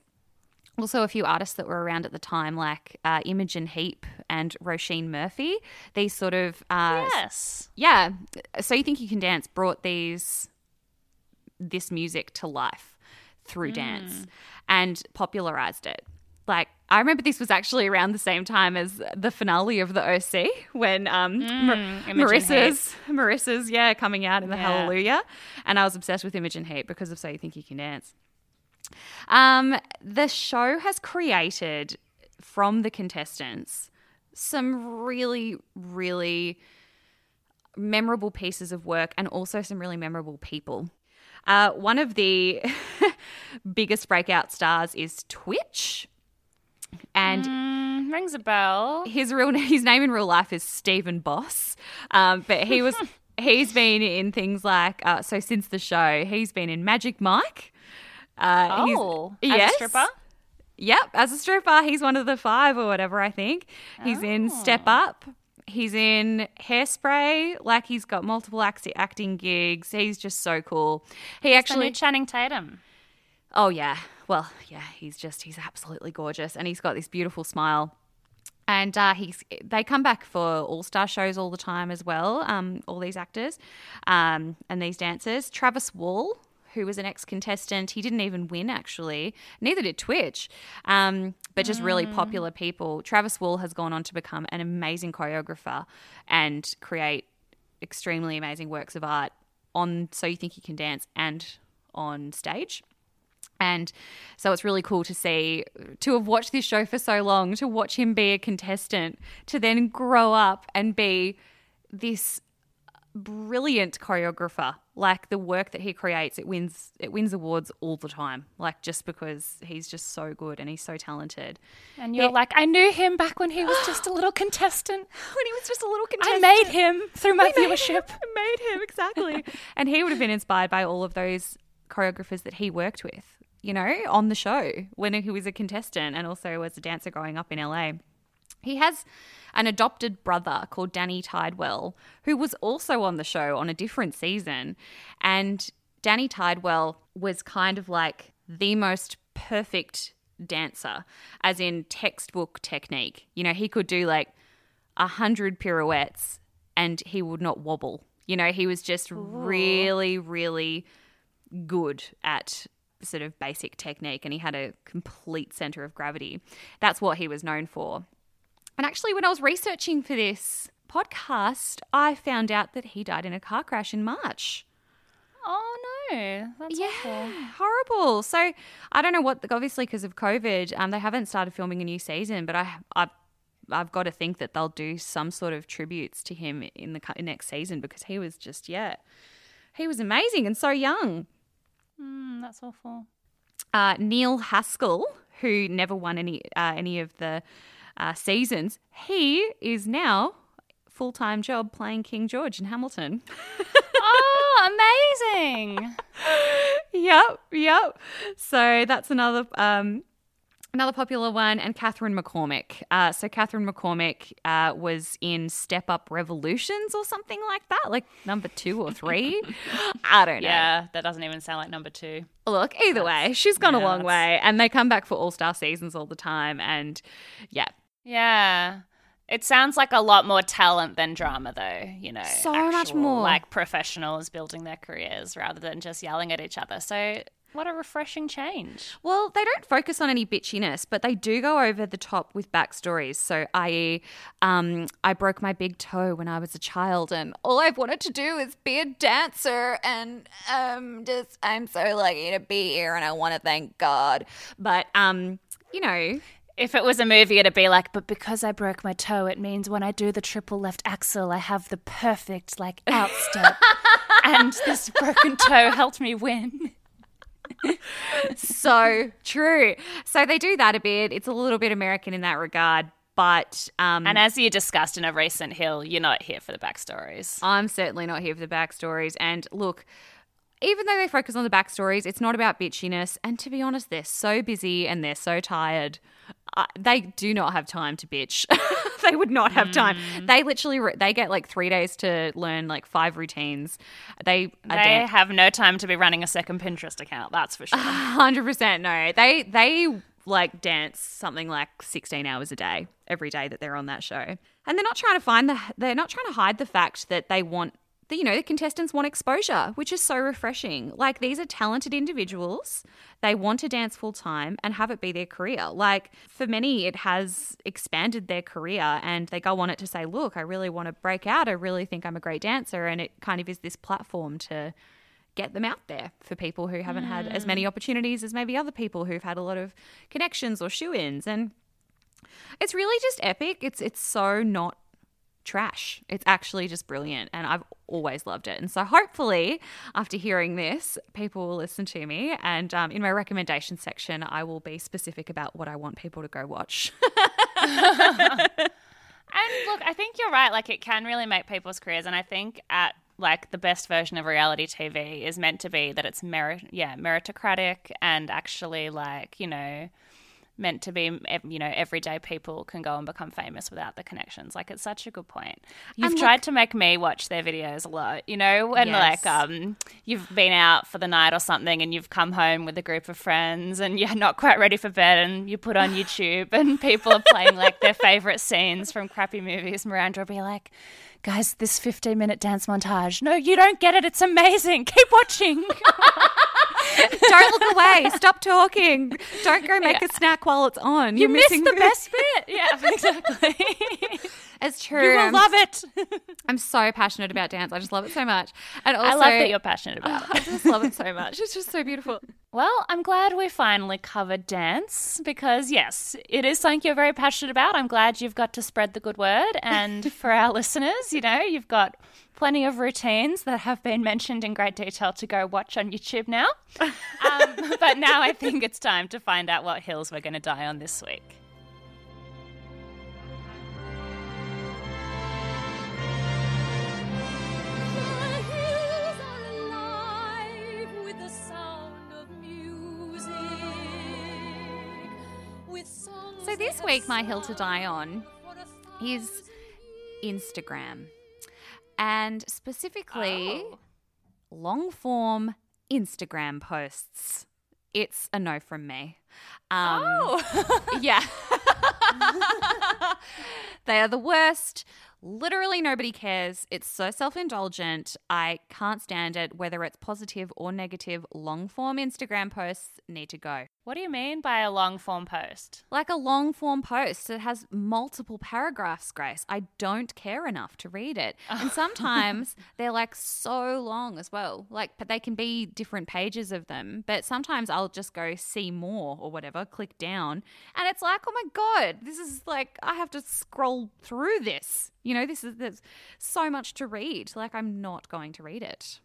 Also, a few artists that were around at the time, like uh, Imogen Heap and Roisin Murphy. These sort of, uh, Yes. yeah. So you think you can dance brought these this music to life through dance and popularized it. Like I remember this was actually around the same time as the finale of the OC when um Mar- Imogen Marissa's Marissa's yeah coming out in the Yeah. Hallelujah, and I was obsessed with Imogen Heap because of So You Think You Can Dance. Um, the show has created from the contestants some really, really memorable pieces of work and also some really memorable people. Uh, one of the biggest breakout stars is Twitch. And Mm, rings a bell. his real his name in real life is Stephen Boss, um, but he was he's been in things like uh, so since the show he's been in Magic Mike. Uh, he's- Oh, as yes. a stripper? Yep, as a stripper, he's one of the five or whatever. I think he's in Step Up. He's in Hairspray. Like he's got multiple act- acting gigs. He's just so cool. He Actually, actually Channing Tatum. Oh yeah. Well, yeah, he's just he's absolutely gorgeous and he's got this beautiful smile. And uh, he's they come back for all star shows all the time as well. Um, all these actors, um, and these dancers. Travis Wall, who was an ex contestant, he didn't even win actually. Neither did Twitch, um, but just really popular people. Travis Wall has gone on to become an amazing choreographer and create extremely amazing works of art on So You Think You Can Dance and on stage. And so it's really cool to see, to have watched this show for so long, to watch him be a contestant, to then grow up and be this brilliant choreographer. Like the work that he creates, it wins it wins awards all the time. Like just because he's just so good and he's so talented. And you're like, I knew him back when he was just a little contestant. When he was just a little contestant. I made him through my made viewership. him, made him exactly. and he would have been inspired by all of those choreographers that he worked with, you know, on the show when he was a contestant and also as a dancer growing up in LA. He has an adopted brother called Danny Tidwell, who was also on the show on a different season. And Danny Tidwell was kind of like the most perfect dancer, as in textbook technique. You know, he could do like a hundred pirouettes and he would not wobble. You know, he was just really, really good at sort of basic technique and he had a complete center of gravity. That's what he was known for. And actually, when I was researching for this podcast, I found out that he died in a car crash in March. Oh no, that's awful. Yeah, horrible. So I don't know what. Obviously, because of COVID, um, they haven't started filming a new season. But I, I've, I've got to think that they'll do some sort of tributes to him in the cu- next season because he was just yeah, he was amazing and so young. Mm, that's awful. Uh, Neil Haskell, who never won any uh, any of the uh, seasons, he is now full time job playing King George in Hamilton. oh, amazing! yep, yep. So that's another um, another popular one, and Kathryn McCormick. Uh, so Kathryn McCormick uh, was in Step Up Revolutions or something like that, like number two or three. I don't know. Yeah, that doesn't even sound like number two. Look, either way, she's gone a long that's- way, and they come back for All Star seasons all the time, and yeah, Yeah. It sounds like a lot more talent than drama, though. You know, So much more. like professionals building their careers rather than just yelling at each other. So, what a refreshing change. Well, they don't focus on any bitchiness, but they do go over the top with backstories. So, i.e., um, I broke my big toe when I was a child, and all I've wanted to do is be a dancer, and um, just I'm so lucky to be here, and I want to thank God. But um, you know, If it was a movie, it'd be like, but because I broke my toe, it means when I do the triple left axle, I have the perfect like out step, and this broken toe helped me win. so true. So they do that a bit. It's a little bit American in that regard, but um, And as you discussed in a recent hill, you're not here for the backstories. I'm certainly not here for the backstories. And look, even though they focus on the backstories, it's not about bitchiness. And to be honest, they're so busy and they're so tired. Uh, they do not have time to bitch. they would not have time. They literally re- they get like three days to learn like five routines. They They have no time to be running a second Pinterest account, that's for sure. Hundred percent no. They they like dance something like sixteen hours a day every day that they're on that show, and they're not trying to find the they're not trying to hide the fact that they want the you know the contestants want exposure, which is so refreshing. Like these are talented individuals. They want to dance full time and have it be their career. Like for many, it has expanded their career, and they go on it to say, "Look, I really want to break out. I really think I'm a great dancer," and it kind of is this platform to get them out there for people who haven't had as many mm. opportunities as maybe other people who've had a lot of connections or shoe-ins and it's really just epic it's it's so not trash it's actually just brilliant and i've always loved it and so hopefully after hearing this people will listen to me and um, in my recommendation section i will be specific about what i want people to go watch And look, I think you're right. Like, it can really make people's careers. And I think at like the best version of reality TV is meant to be that it's merit, yeah, meritocratic and actually like you know meant to be you know everyday people can go and become famous without the connections. Like it's such a good point. You've And tried to make me watch their videos a lot you know when Yes. like um you've been out for the night or something and you've come home with a group of friends and you're not quite ready for bed and you put on youtube and people are playing like their favorite scenes from crappy movies. Miranda will be like guys this 15 minute dance montage. No you don't get it. It's amazing. Keep watching don't look away stop talking don't go make a snack while it's on you You're missed missing the best bit yeah exactly it's true you will I'm love it I'm so passionate about dance. I just love it so much. And also, i love that you're passionate about it I just love it so much. It's just so beautiful. Well, I'm glad we finally covered dance because, yes, it is something you're very passionate about. I'm glad you've got to spread the good word. And for our listeners, you know, you've got plenty of routines that have been mentioned in great detail to go watch on YouTube now. Um, but now I think it's time to find out what hills we're going to die on this week. The hills are alive with the sound of music. With songs So this week, my hill to die on is. Instagram, and specifically Oh. long form Instagram posts. It's a no from me. Um, Oh. Yeah. they are the worst. Literally nobody cares. It's so self indulgent. I can't stand it. Whether it's positive or negative, long form Instagram posts need to go. what do you mean by a long form post? Like a long form post that has multiple paragraphs, Grace. I don't care enough to read it. And sometimes they're like so long as well. Like, but they can be different pages of them. But sometimes I'll just go see more or whatever, click down. And it's like, oh my God, this is like, I have to scroll through this. You know, this is, there's so much to read. Like, I'm not going to read it.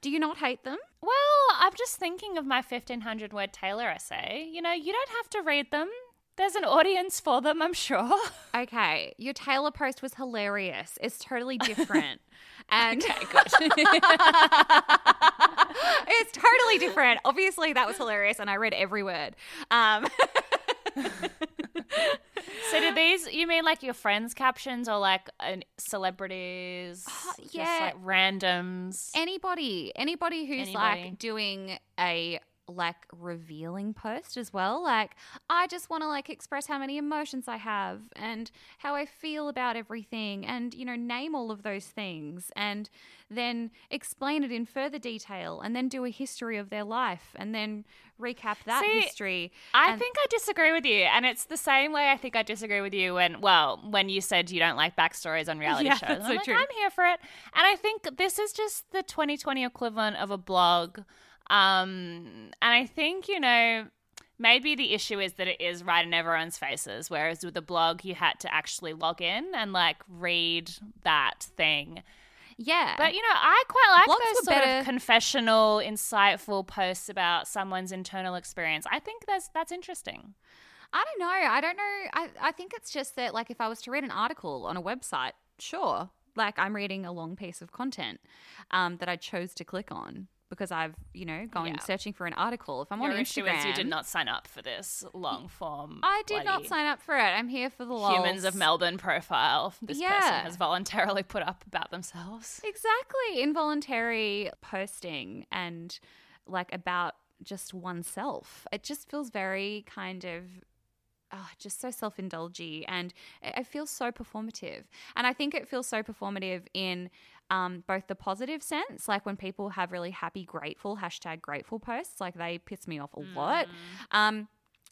Do you not hate them? Well, I'm just thinking of my 1500 word Taylor essay. You know, you don't have to read them. There's an audience for them, I'm sure. Okay, your Taylor post was hilarious. It's totally different. And it's totally different. Obviously, that was hilarious, and I read every word. Um, So do these? You mean like your friends' captions or like an celebrities? Uh, just yeah. like randoms. anybody anybody who's Anybody. like doing a like revealing post as well like i just want to like express how many emotions i have and how i feel about everything and you know name all of those things and then explain it in further detail and then do a history of their life and then recap that See, history I And- think I disagree with you, and it's the same way I think I disagree with you when, well, when you said you don't like backstories on reality Yeah, shows. And so I'm like, true. I'm here for it, and I think this is just the 2020 equivalent of a blog. Um, and I think you know. Maybe the issue is that it is right in everyone's faces, whereas with the blog, you had to actually log in and like read that thing. yeah But you know, I quite like Blogs those sort better- of confessional, insightful posts about someone's internal experience. I think that's that's interesting. I don't know. I don't know. I, I think it's just that, like, if I was to read an article on a website, sure. Like, I'm reading a long piece of content um, that I chose to click on because I've, you know, going Yeah. searching for an article. If I'm Your on issue Instagram, is you did not sign up for this long form. I did not sign up for it. I'm here for the lols. Humans of Melbourne profile. This person has voluntarily put up about themselves. Exactly. Involuntary posting and like about just oneself. It just feels very kind of oh, just so self indulgy and it feels so performative. And I think it feels so performative in um, both the positive sense, like when people have really happy, grateful, hashtag grateful posts, like they piss me off a lot. Um,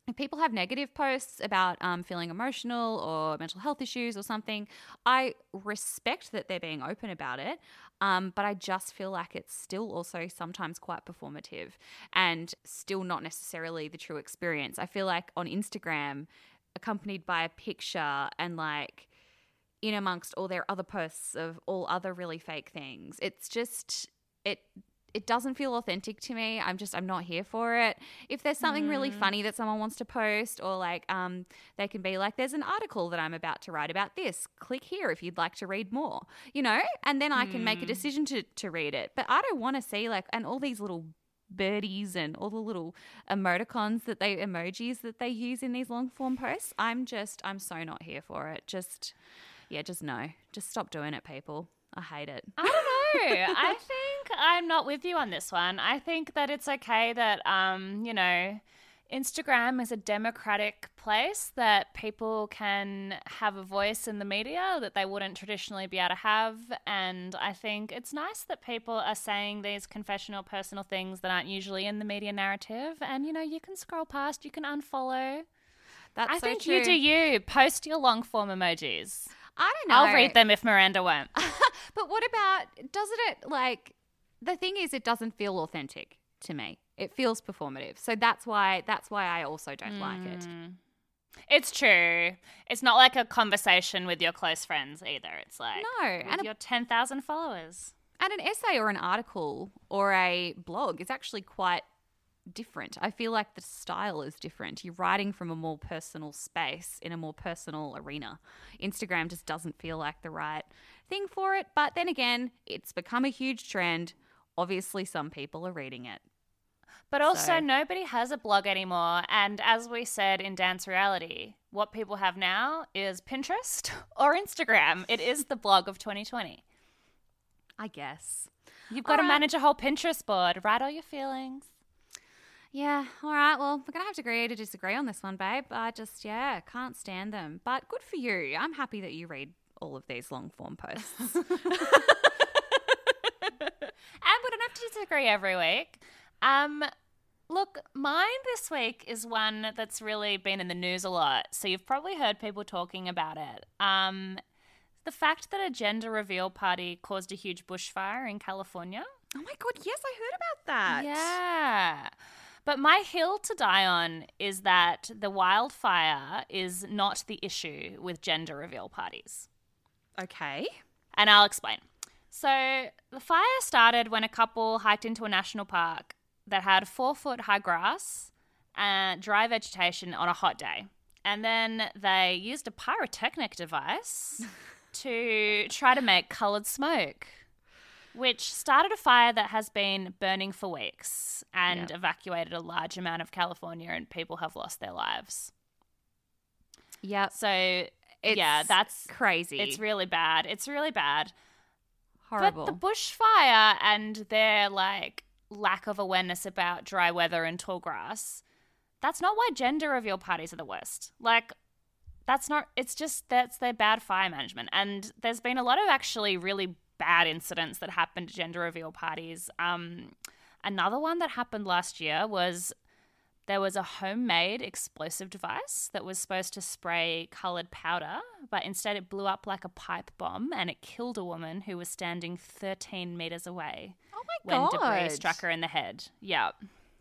if people have negative posts about um, feeling emotional or mental health issues or something, I respect that they're being open about it. Um, but I just feel like it's still also sometimes quite performative and still not necessarily the true experience. I feel like on Instagram, accompanied by a picture and like in amongst all their other posts of all other really fake things, it's just, it it doesn't feel authentic to me. I'm just I'm not here for it. If there's something really funny that someone wants to post or like um they can be like there's an article that I'm about to write about this. Click here if you'd like to read more. You know? And then I can make a decision to to read it. But I don't want to see like and all these little birdies and all the little emoticons that they emojis that they use in these long form posts. I'm just I'm so not here for it. Just yeah, just no. Just stop doing it, people. I hate it. I don't know. I think I'm not with you on this one. I think that it's okay that um, you know, Instagram is a democratic place that people can have a voice in the media that they wouldn't traditionally be able to have. And I think it's nice that people are saying these confessional, personal things that aren't usually in the media narrative. And, you know, you can scroll past, you can unfollow. That's I so think true. you do you. Post your long form emojis. I don't know. I'll read them if Miranda won't. But what about doesn't it like the thing is it doesn't feel authentic to me. It feels performative. So that's why that's why I also don't like it. Mm. It's true. It's not like a conversation with your close friends either. It's like No, with and a- your ten thousand followers. And an essay or an article or a blog is actually quite different. I feel like the style is different. You're writing from a more personal space in a more personal arena. Instagram just doesn't feel like the right thing for it. But then again, it's become a huge trend. Obviously, some people are reading it. But also, So- nobody has a blog anymore. And as we said in Dance Reality, what people have now is Pinterest or Instagram. It is the blog of 2020. I guess. You've got to All right. manage a whole Pinterest board, write all your feelings. Yeah, all right. Well, we're going to have to agree to disagree on this one, babe. I just, yeah, can't stand them. But good for you. I'm happy that you read all of these long form posts. And we don't have to disagree every week. Um, look, mine this week is one that's really been in the news a lot. So you've probably heard people talking about it. Um, the fact that a gender reveal party caused a huge bushfire in California. oh my God, yes, I heard about that. Yeah. But my hill to die on is that the wildfire is not the issue with gender reveal parties. Okay. And I'll explain. So the fire started when a couple hiked into a national park that had four foot high grass and dry vegetation on a hot day. And then they used a pyrotechnic device to try to make colored smoke, which started a fire that has been burning for weeks and Yep. evacuated a large amount of California, and people have lost their lives. Yeah. So It's yeah, that's crazy. It's really bad. It's really bad. horrible. But the bushfire and their like lack of awareness about dry weather and tall grass, that's not why gender reveal parties are the worst. Like that's not it's just that's their bad fire management. And there's been a lot of actually really bad incidents that happened at gender reveal parties. Um another one that happened last year was there was a homemade explosive device that was supposed to spray colored powder, but instead it blew up like a pipe bomb and it killed a woman who was standing 13 meters away oh my when god. debris struck her in the head. Yeah.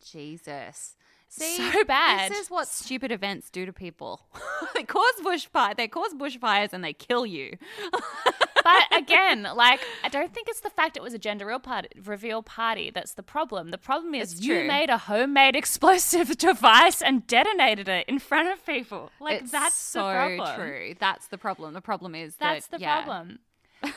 Jesus. See, So bad. This is what stupid events do to people. they cause bushfire. They cause bushfires and they kill you. But again, like I don't think it's the fact it was a gender reveal party, reveal party that's the problem. The problem is It's you true. made a homemade explosive device and detonated it in front of people. Like It's that's so the problem. true. That's the problem. The problem is That's that, the yeah, problem.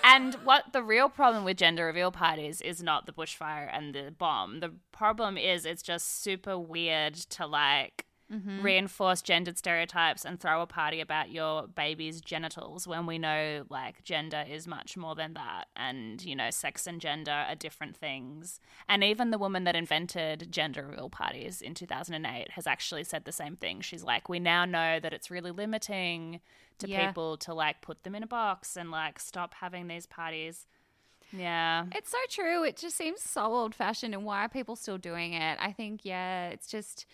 and what the real problem with gender reveal parties is not the bushfire and the bomb. The problem is it's just super weird to like Mm-hmm. reinforce gendered stereotypes and throw a party about your baby's genitals when we know like gender is much more than that and you know sex and gender are different things. And even the woman that invented gender reveal parties in 2008 has actually said the same thing. She's like we now know that it's really limiting to Yeah. people to like put them in a box and like stop having these parties. Yeah. It's so true. It just seems so old fashioned. And why are people still doing it? I think, yeah, it's just,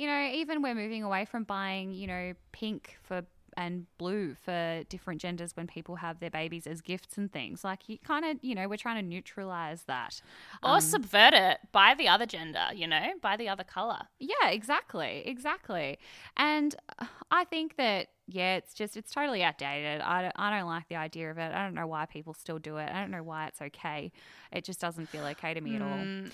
you know, even we're moving away from buying, you know, pink for and blue for different genders when people have their babies as gifts and things. Like, you kind of, you know, we're trying to neutralize that. Or um, subvert it by the other gender, you know, by the other color. Yeah, exactly, exactly. And I think that yeah, it's just it's totally outdated. I don't, I don't like the idea of it. I don't know why people still do it. I don't know why it's okay. It just doesn't feel okay to me at all. Mm.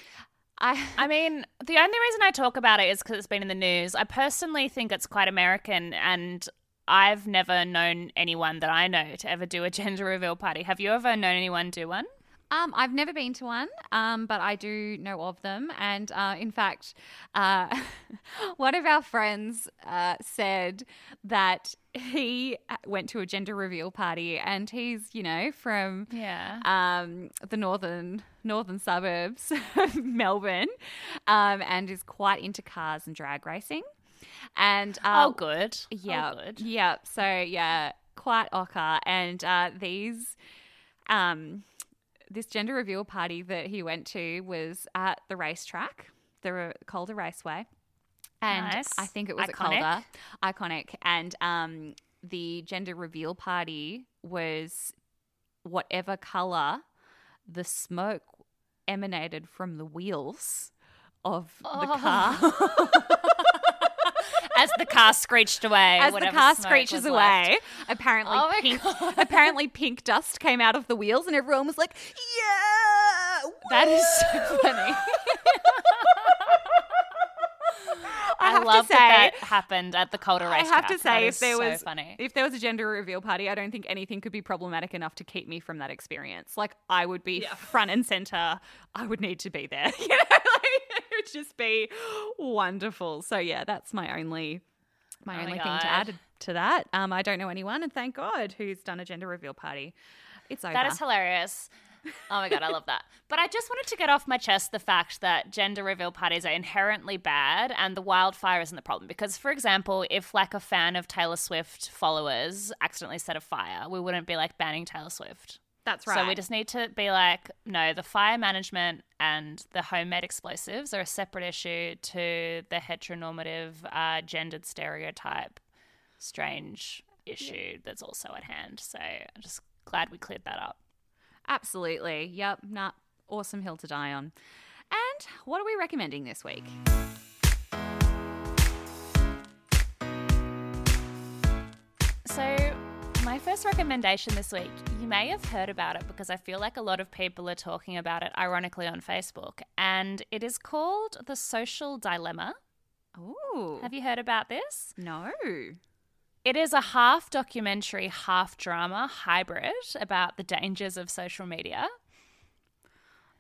I I mean, the only reason I talk about it is because it's been in the news. I personally think it's quite American, and I've never known anyone that I know to ever do a gender reveal party. Have you ever known anyone do one? Um, I've never been to one, um, but I do know of them. And uh, in fact, uh, one of our friends uh, said that he went to a gender reveal party, and he's, you know, from Yeah. um, the northern northern suburbs of Melbourne, um, and is quite into cars and drag racing. And uh, oh, good. yeah, Oh, good. yeah. So yeah, quite ochre. And uh, these, um, this gender reveal party that he went to was at the racetrack, the Calder Raceway, and Nice. I think it was Iconic. at Calder, iconic. And um, the gender reveal party was whatever color the smoke emanated from the wheels of the Oh. car. As the car screeched away, as the car screeches was left. away, apparently Oh pink God. apparently pink dust came out of the wheels and everyone was like, "Yeah!" That is so funny. I, I, have love to say that that happened at the Calder I have to say, if there so was funny. if there was a gender reveal party, I don't think anything could be problematic enough to keep me from that experience. Like I would be front and center. I would need to be there. You know, like, it would just be wonderful. So yeah, that's my only my Oh my only thing to add to that. Um, I don't know anyone, and thank God who's done a gender reveal party. It's over. That is hilarious. Oh my god, I love that. But I just wanted to get off my chest the fact that gender reveal parties are inherently bad and the wildfire isn't the problem. Because, for example, if like a fan of Taylor Swift followers accidentally set a fire, we wouldn't be like banning Taylor Swift. that's right. So we just need to be like, no, the fire management and the homemade explosives are a separate issue to the heteronormative, uh, gendered stereotype, strange issue that's also at hand. So I'm just glad we cleared that up. Absolutely. Yep. Nah. Awesome hill to die on. And what are we recommending this week? So, my first recommendation this week, you may have heard about it because I feel like a lot of people are talking about it, ironically, on Facebook. And it is called The Social Dilemma. Ooh. Have you heard about this? no. It is a half documentary, half drama hybrid about the dangers of social media.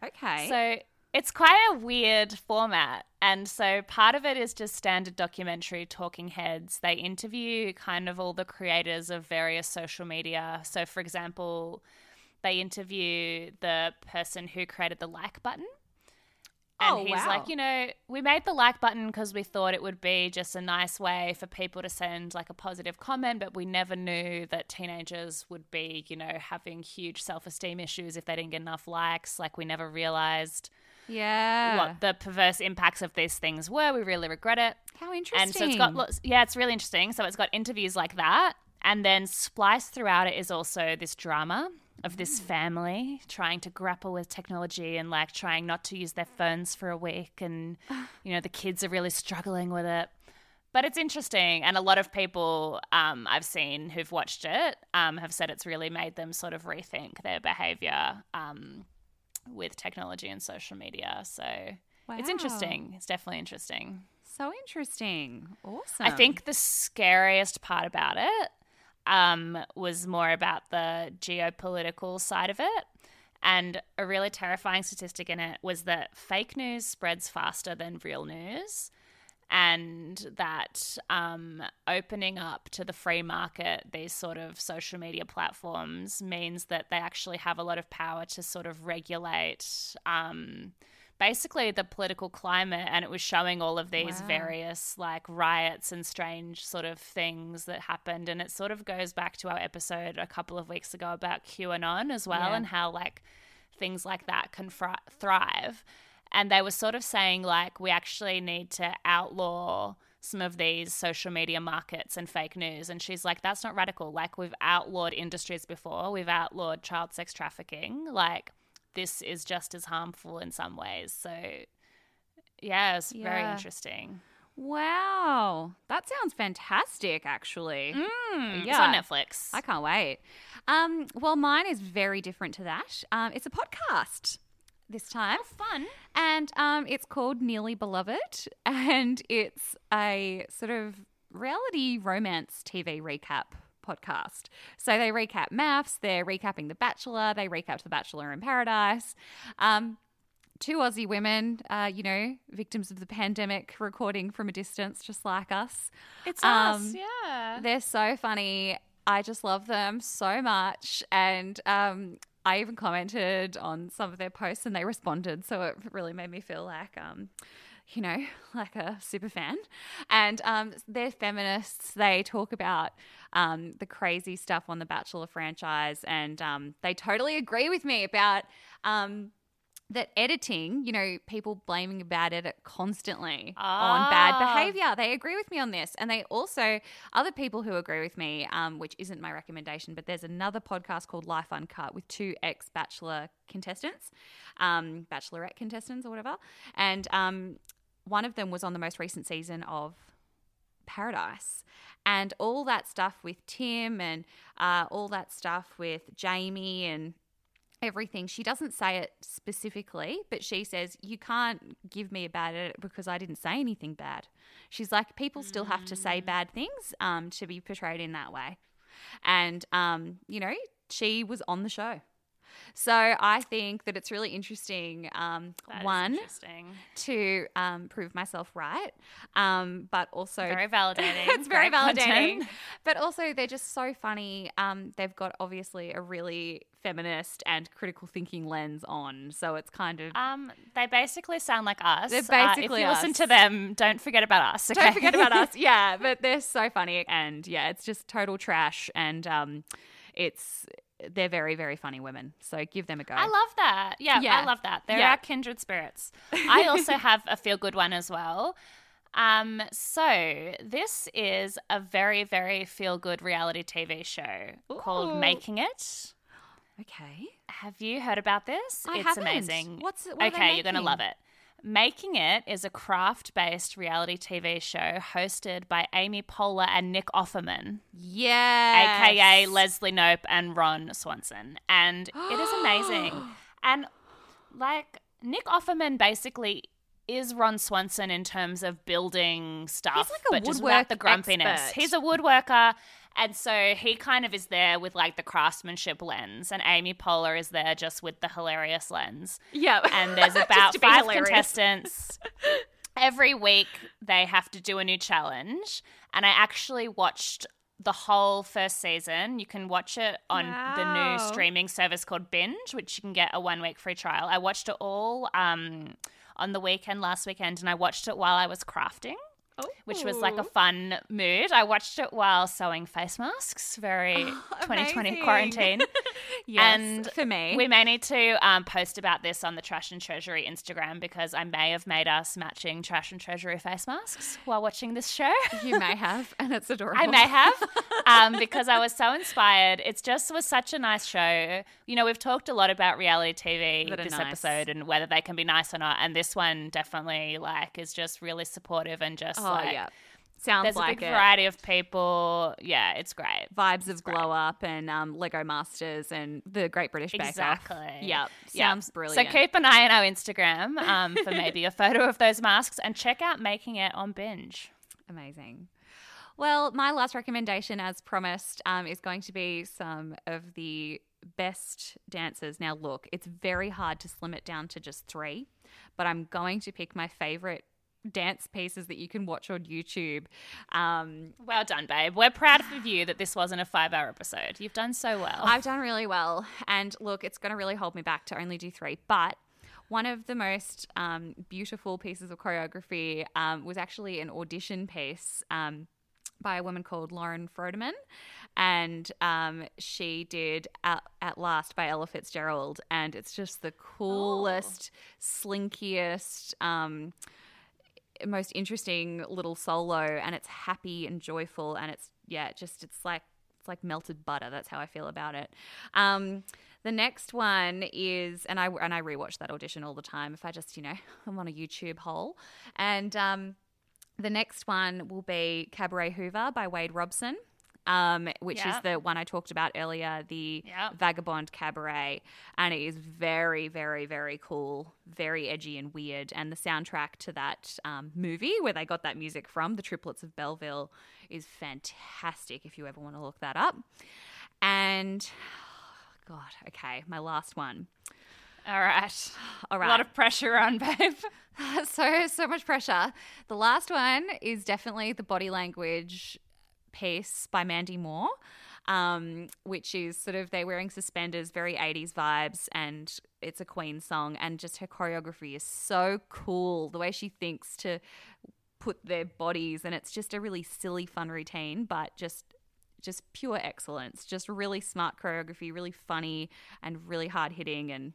Okay. So It's quite a weird format. And so part of it is just standard documentary talking heads. They interview kind of all the creators of various social media. So, for example, they interview the person who created the like button. And Oh, he's wow. like, you know, we made the like button because we thought it would be just a nice way for people to send like a positive comment, but we never knew that teenagers would be, you know, having huge self esteem issues if they didn't get enough likes. Like, we never realized Yeah. what the perverse impacts of these things were. We really regret it. How interesting. And so it's got lots, yeah, it's really interesting. So it's got interviews like that. And then spliced throughout it is also this drama of this family trying to grapple with technology and like trying not to use their phones for a week. And, you know, the kids are really struggling with it. But it's interesting. And a lot of people um, I've seen who've watched it um, have said it's really made them sort of rethink their behavior um, with technology and social media. So it's interesting. It's definitely interesting. So interesting. Awesome. I think the scariest part about it um, was more about the geopolitical side of it. And a really terrifying statistic in it was that fake news spreads faster than real news. And that um, opening up to the free market, these sort of social media platforms, means that they actually have a lot of power to sort of regulate um, basically the political climate. And it was showing all of these Wow. various like riots and strange sort of things that happened. And it sort of goes back to our episode a couple of weeks ago about QAnon as well Yeah. and how like things like that can fri- thrive. And they were sort of saying, like, we actually need to outlaw some of these social media markets and fake news. And she's like, that's not radical. Like, we've outlawed industries before, we've outlawed child sex trafficking. Like, this is just as harmful in some ways. So, yeah, it's very interesting. Wow. That sounds fantastic, actually. Mm, It's Yeah. on Netflix. I can't wait. Um, well, mine is very different to that. Um, it's a podcast this time. fun. And um, it's called Nearly Beloved. And it's a sort of reality romance TV recap podcast. So they recap MAFS, they're recapping The Bachelor, they recap The Bachelor in Paradise. Um, two Aussie women, uh, you know, victims of the pandemic, recording from a distance, just like us. It's Um, us, yeah. They're so funny. I just love them so much. And um, I even commented on some of their posts and they responded. So it really made me feel like, um, you know, like a super fan. And um, they're feminists. They talk about um, the crazy stuff on the Bachelor franchise. And um, they totally agree with me about. Um, that editing, you know, people blaming a bad edit constantly on bad Ah. behavior. They agree with me on this. And they also, other people who agree with me, um, which isn't my recommendation, but there's another podcast called Life Uncut with two ex Bachelor contestants, um, Bachelorette contestants or whatever. And um, one of them was on the most recent season of Paradise. And all that stuff with Tim and uh, all that stuff with Jamie and everything. She doesn't say it specifically, but she says, You can't give me a bad edit because I didn't say anything bad. She's like, People still have to say bad things um, to be portrayed in that way. And, um, you know, she was on the show. So I think that it's really interesting. Um, one, interesting. to um, prove myself right, um, but also Very validating. it's very Great validating. content. But also, they're just so funny. Um, they've got obviously a really feminist and critical thinking lens on, so it's kind of. Um, they basically sound like us. They're Uh, basically if you listen to them, don't forget about us. Okay? Don't forget about us. Yeah, but they're so funny, and yeah, it's just total trash, and um, it's they're very very funny women. So give them a go. I love that. Yeah, Yeah. I love that. They're Yeah. our kindred spirits. I also have a feel good one as well. Um, so this is a very, very feel good reality TV show Ooh. called Making It. okay. Have you heard about this? I it's haven't. amazing. What's it- what okay, you're gonna love it. Making It is a craft based reality TV show hosted by Amy Poehler and Nick Offerman. Yeah. aka Leslie Knope and Ron Swanson. And it is amazing. And like Nick Offerman basically is Ron Swanson in terms of building stuff, like a but just without the grumpiness. expert. He's a woodworker And so he kind of is there with like the craftsmanship lens, and Amy Poehler is there just with the hilarious lens. Yeah. And there's about five hilarious. contestants. Every week they have to do a new challenge. And I actually watched the whole first season. You can watch it on the new streaming service called Binge, which you can get a one week free trial. I watched it all um, on the weekend last weekend, and I watched it while I was crafting which was like a fun mood. I watched it while sewing face masks, very 2020 quarantine. yes, and for me. We may need to um, post about this on the Trash and Treasury Instagram because I may have made us matching Trash and Treasury face masks while watching this show. you may have, and it's adorable. I may have um, because I was so inspired. It just was such a nice show. You know, we've talked a lot about reality TV That this nice. episode and whether they can be nice or not. And this one definitely like is just really supportive and just Oh like yeah, sounds there's like a big it. variety of people. Yeah, it's great. Vibes of Glow Up and um, Lego Masters and the Great British Bake Off. Exactly. Yep, sounds brilliant. So keep an eye on our Instagram um, for maybe a photo of those masks and check out making it on binge. Amazing. Well, my last recommendation, as promised, um, is going to be some of the best dancers. Now, look, it's very hard to slim it down to just three, but I'm going to pick my favorite dance pieces that you can watch on YouTube. Um, Well done, babe. We're proud of you that this wasn't a five hour episode. You've done so well. I've done really well. And look, it's going to really hold me back to only do three. But one of the most um, beautiful pieces of choreography um, was actually an audition piece. Um, by a woman called Lauren Froderman, and um, she did at, at Last by Ella Fitzgerald, and it's just the coolest, slinkiest, um, most interesting little solo and it's happy and joyful and it's yeah just it's like it's like melted butter. That's how i feel about it. Um the next one is and i and i rewatch that audition all the time if i just you know i'm on a youtube hole. And um the next one will be cabaret hoover by wade robson um, which Yeah. is the one I talked about earlier, the Yeah. Vagabond Cabaret, and it is very, very, very cool, very edgy and weird. And the soundtrack to that um, movie, where they got that music from, The Triplets of Belleville, is fantastic. If you ever want to look that up, and God, okay, my last one. All right. All A lot of pressure on, babe. so so much pressure. The last one is definitely the body language piece by Mandy Moore, um, which is sort of they're wearing suspenders, very 80s vibes, and it's a Queen song, and just her choreography is so cool. The way she thinks to put their bodies, and it's just a really silly, fun routine, but just just pure excellence. Just really smart choreography, really funny, and really hard hitting, and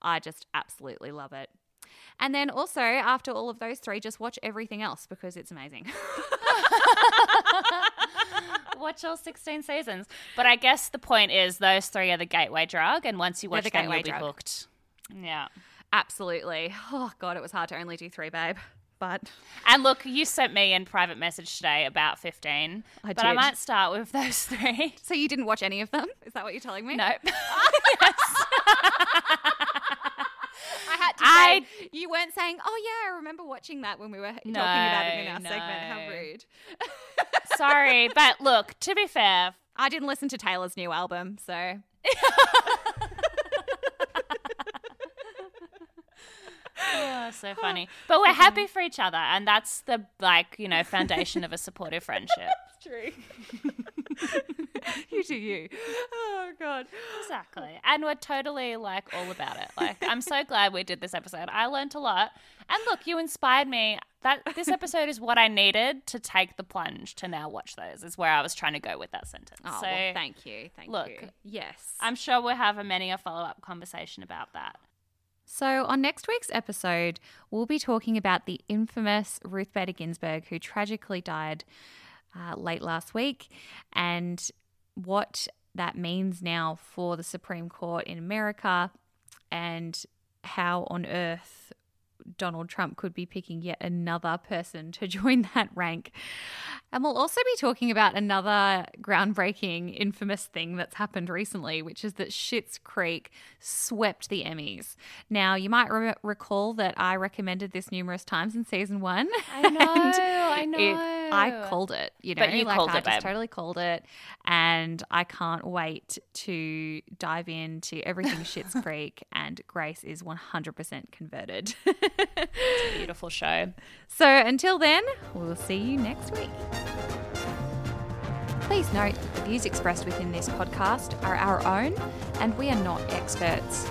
I just absolutely love it. And then also, after all of those three, just watch everything else because it's amazing. Watch all 16 seasons. But I guess the point is those three are the gateway drug, and once you watch the them, you'll be drug. hooked. Yeah. Absolutely. Oh, God, it was hard to only do three, babe. But And look, you sent me in private message today about 15. I but I might start with those three. so you didn't watch any of them? Is that what you're telling me? No. I had to I- say, you weren't saying, oh, yeah, I remember watching that when we were talking about it in our no. segment. How rude. Sorry. But look, to be fair, I didn't listen to Taylor's new album, so oh, so funny. But we're happy for each other, and that's the like you know foundation of a supportive friendship. true. you do you. Oh, God. Exactly. And we're totally like all about it. Like I'm so glad we did this episode. I learned a lot. And look, you inspired me. That this episode is what I needed to take the plunge to now watch those. Is where I was trying to go with that sentence. Oh, so well, thank you. Thank you. look, you. Yes. I'm sure we'll have a many a follow up conversation about that. So, on next week's episode, we'll be talking about the infamous Ruth Bader Ginsburg, who tragically died uh, late last week, and what that means now for the Supreme Court in America, and how on earth Donald Trump could be picking yet another person to join that rank. And we'll also be talking about another groundbreaking, infamous thing that's happened recently, which is that Schitt's Creek swept the Emmys. Now, you might re- recall that I recommended this numerous times in season one. I know, I It- know. I called it, you know, But you like called I it, just babe. totally called it, and I can't wait to dive into everything Schitt's Creek. And Grace is one hundred percent converted. it's a Beautiful show. So until then, we'll see you next week. Please note that the views expressed within this podcast are our own and we are not experts.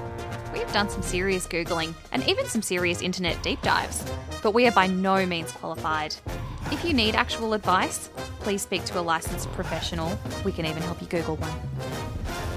We have done some serious Googling and even some serious internet deep dives, but we are by no means qualified. If you need actual advice, please speak to a licensed professional. We can even help you Google one.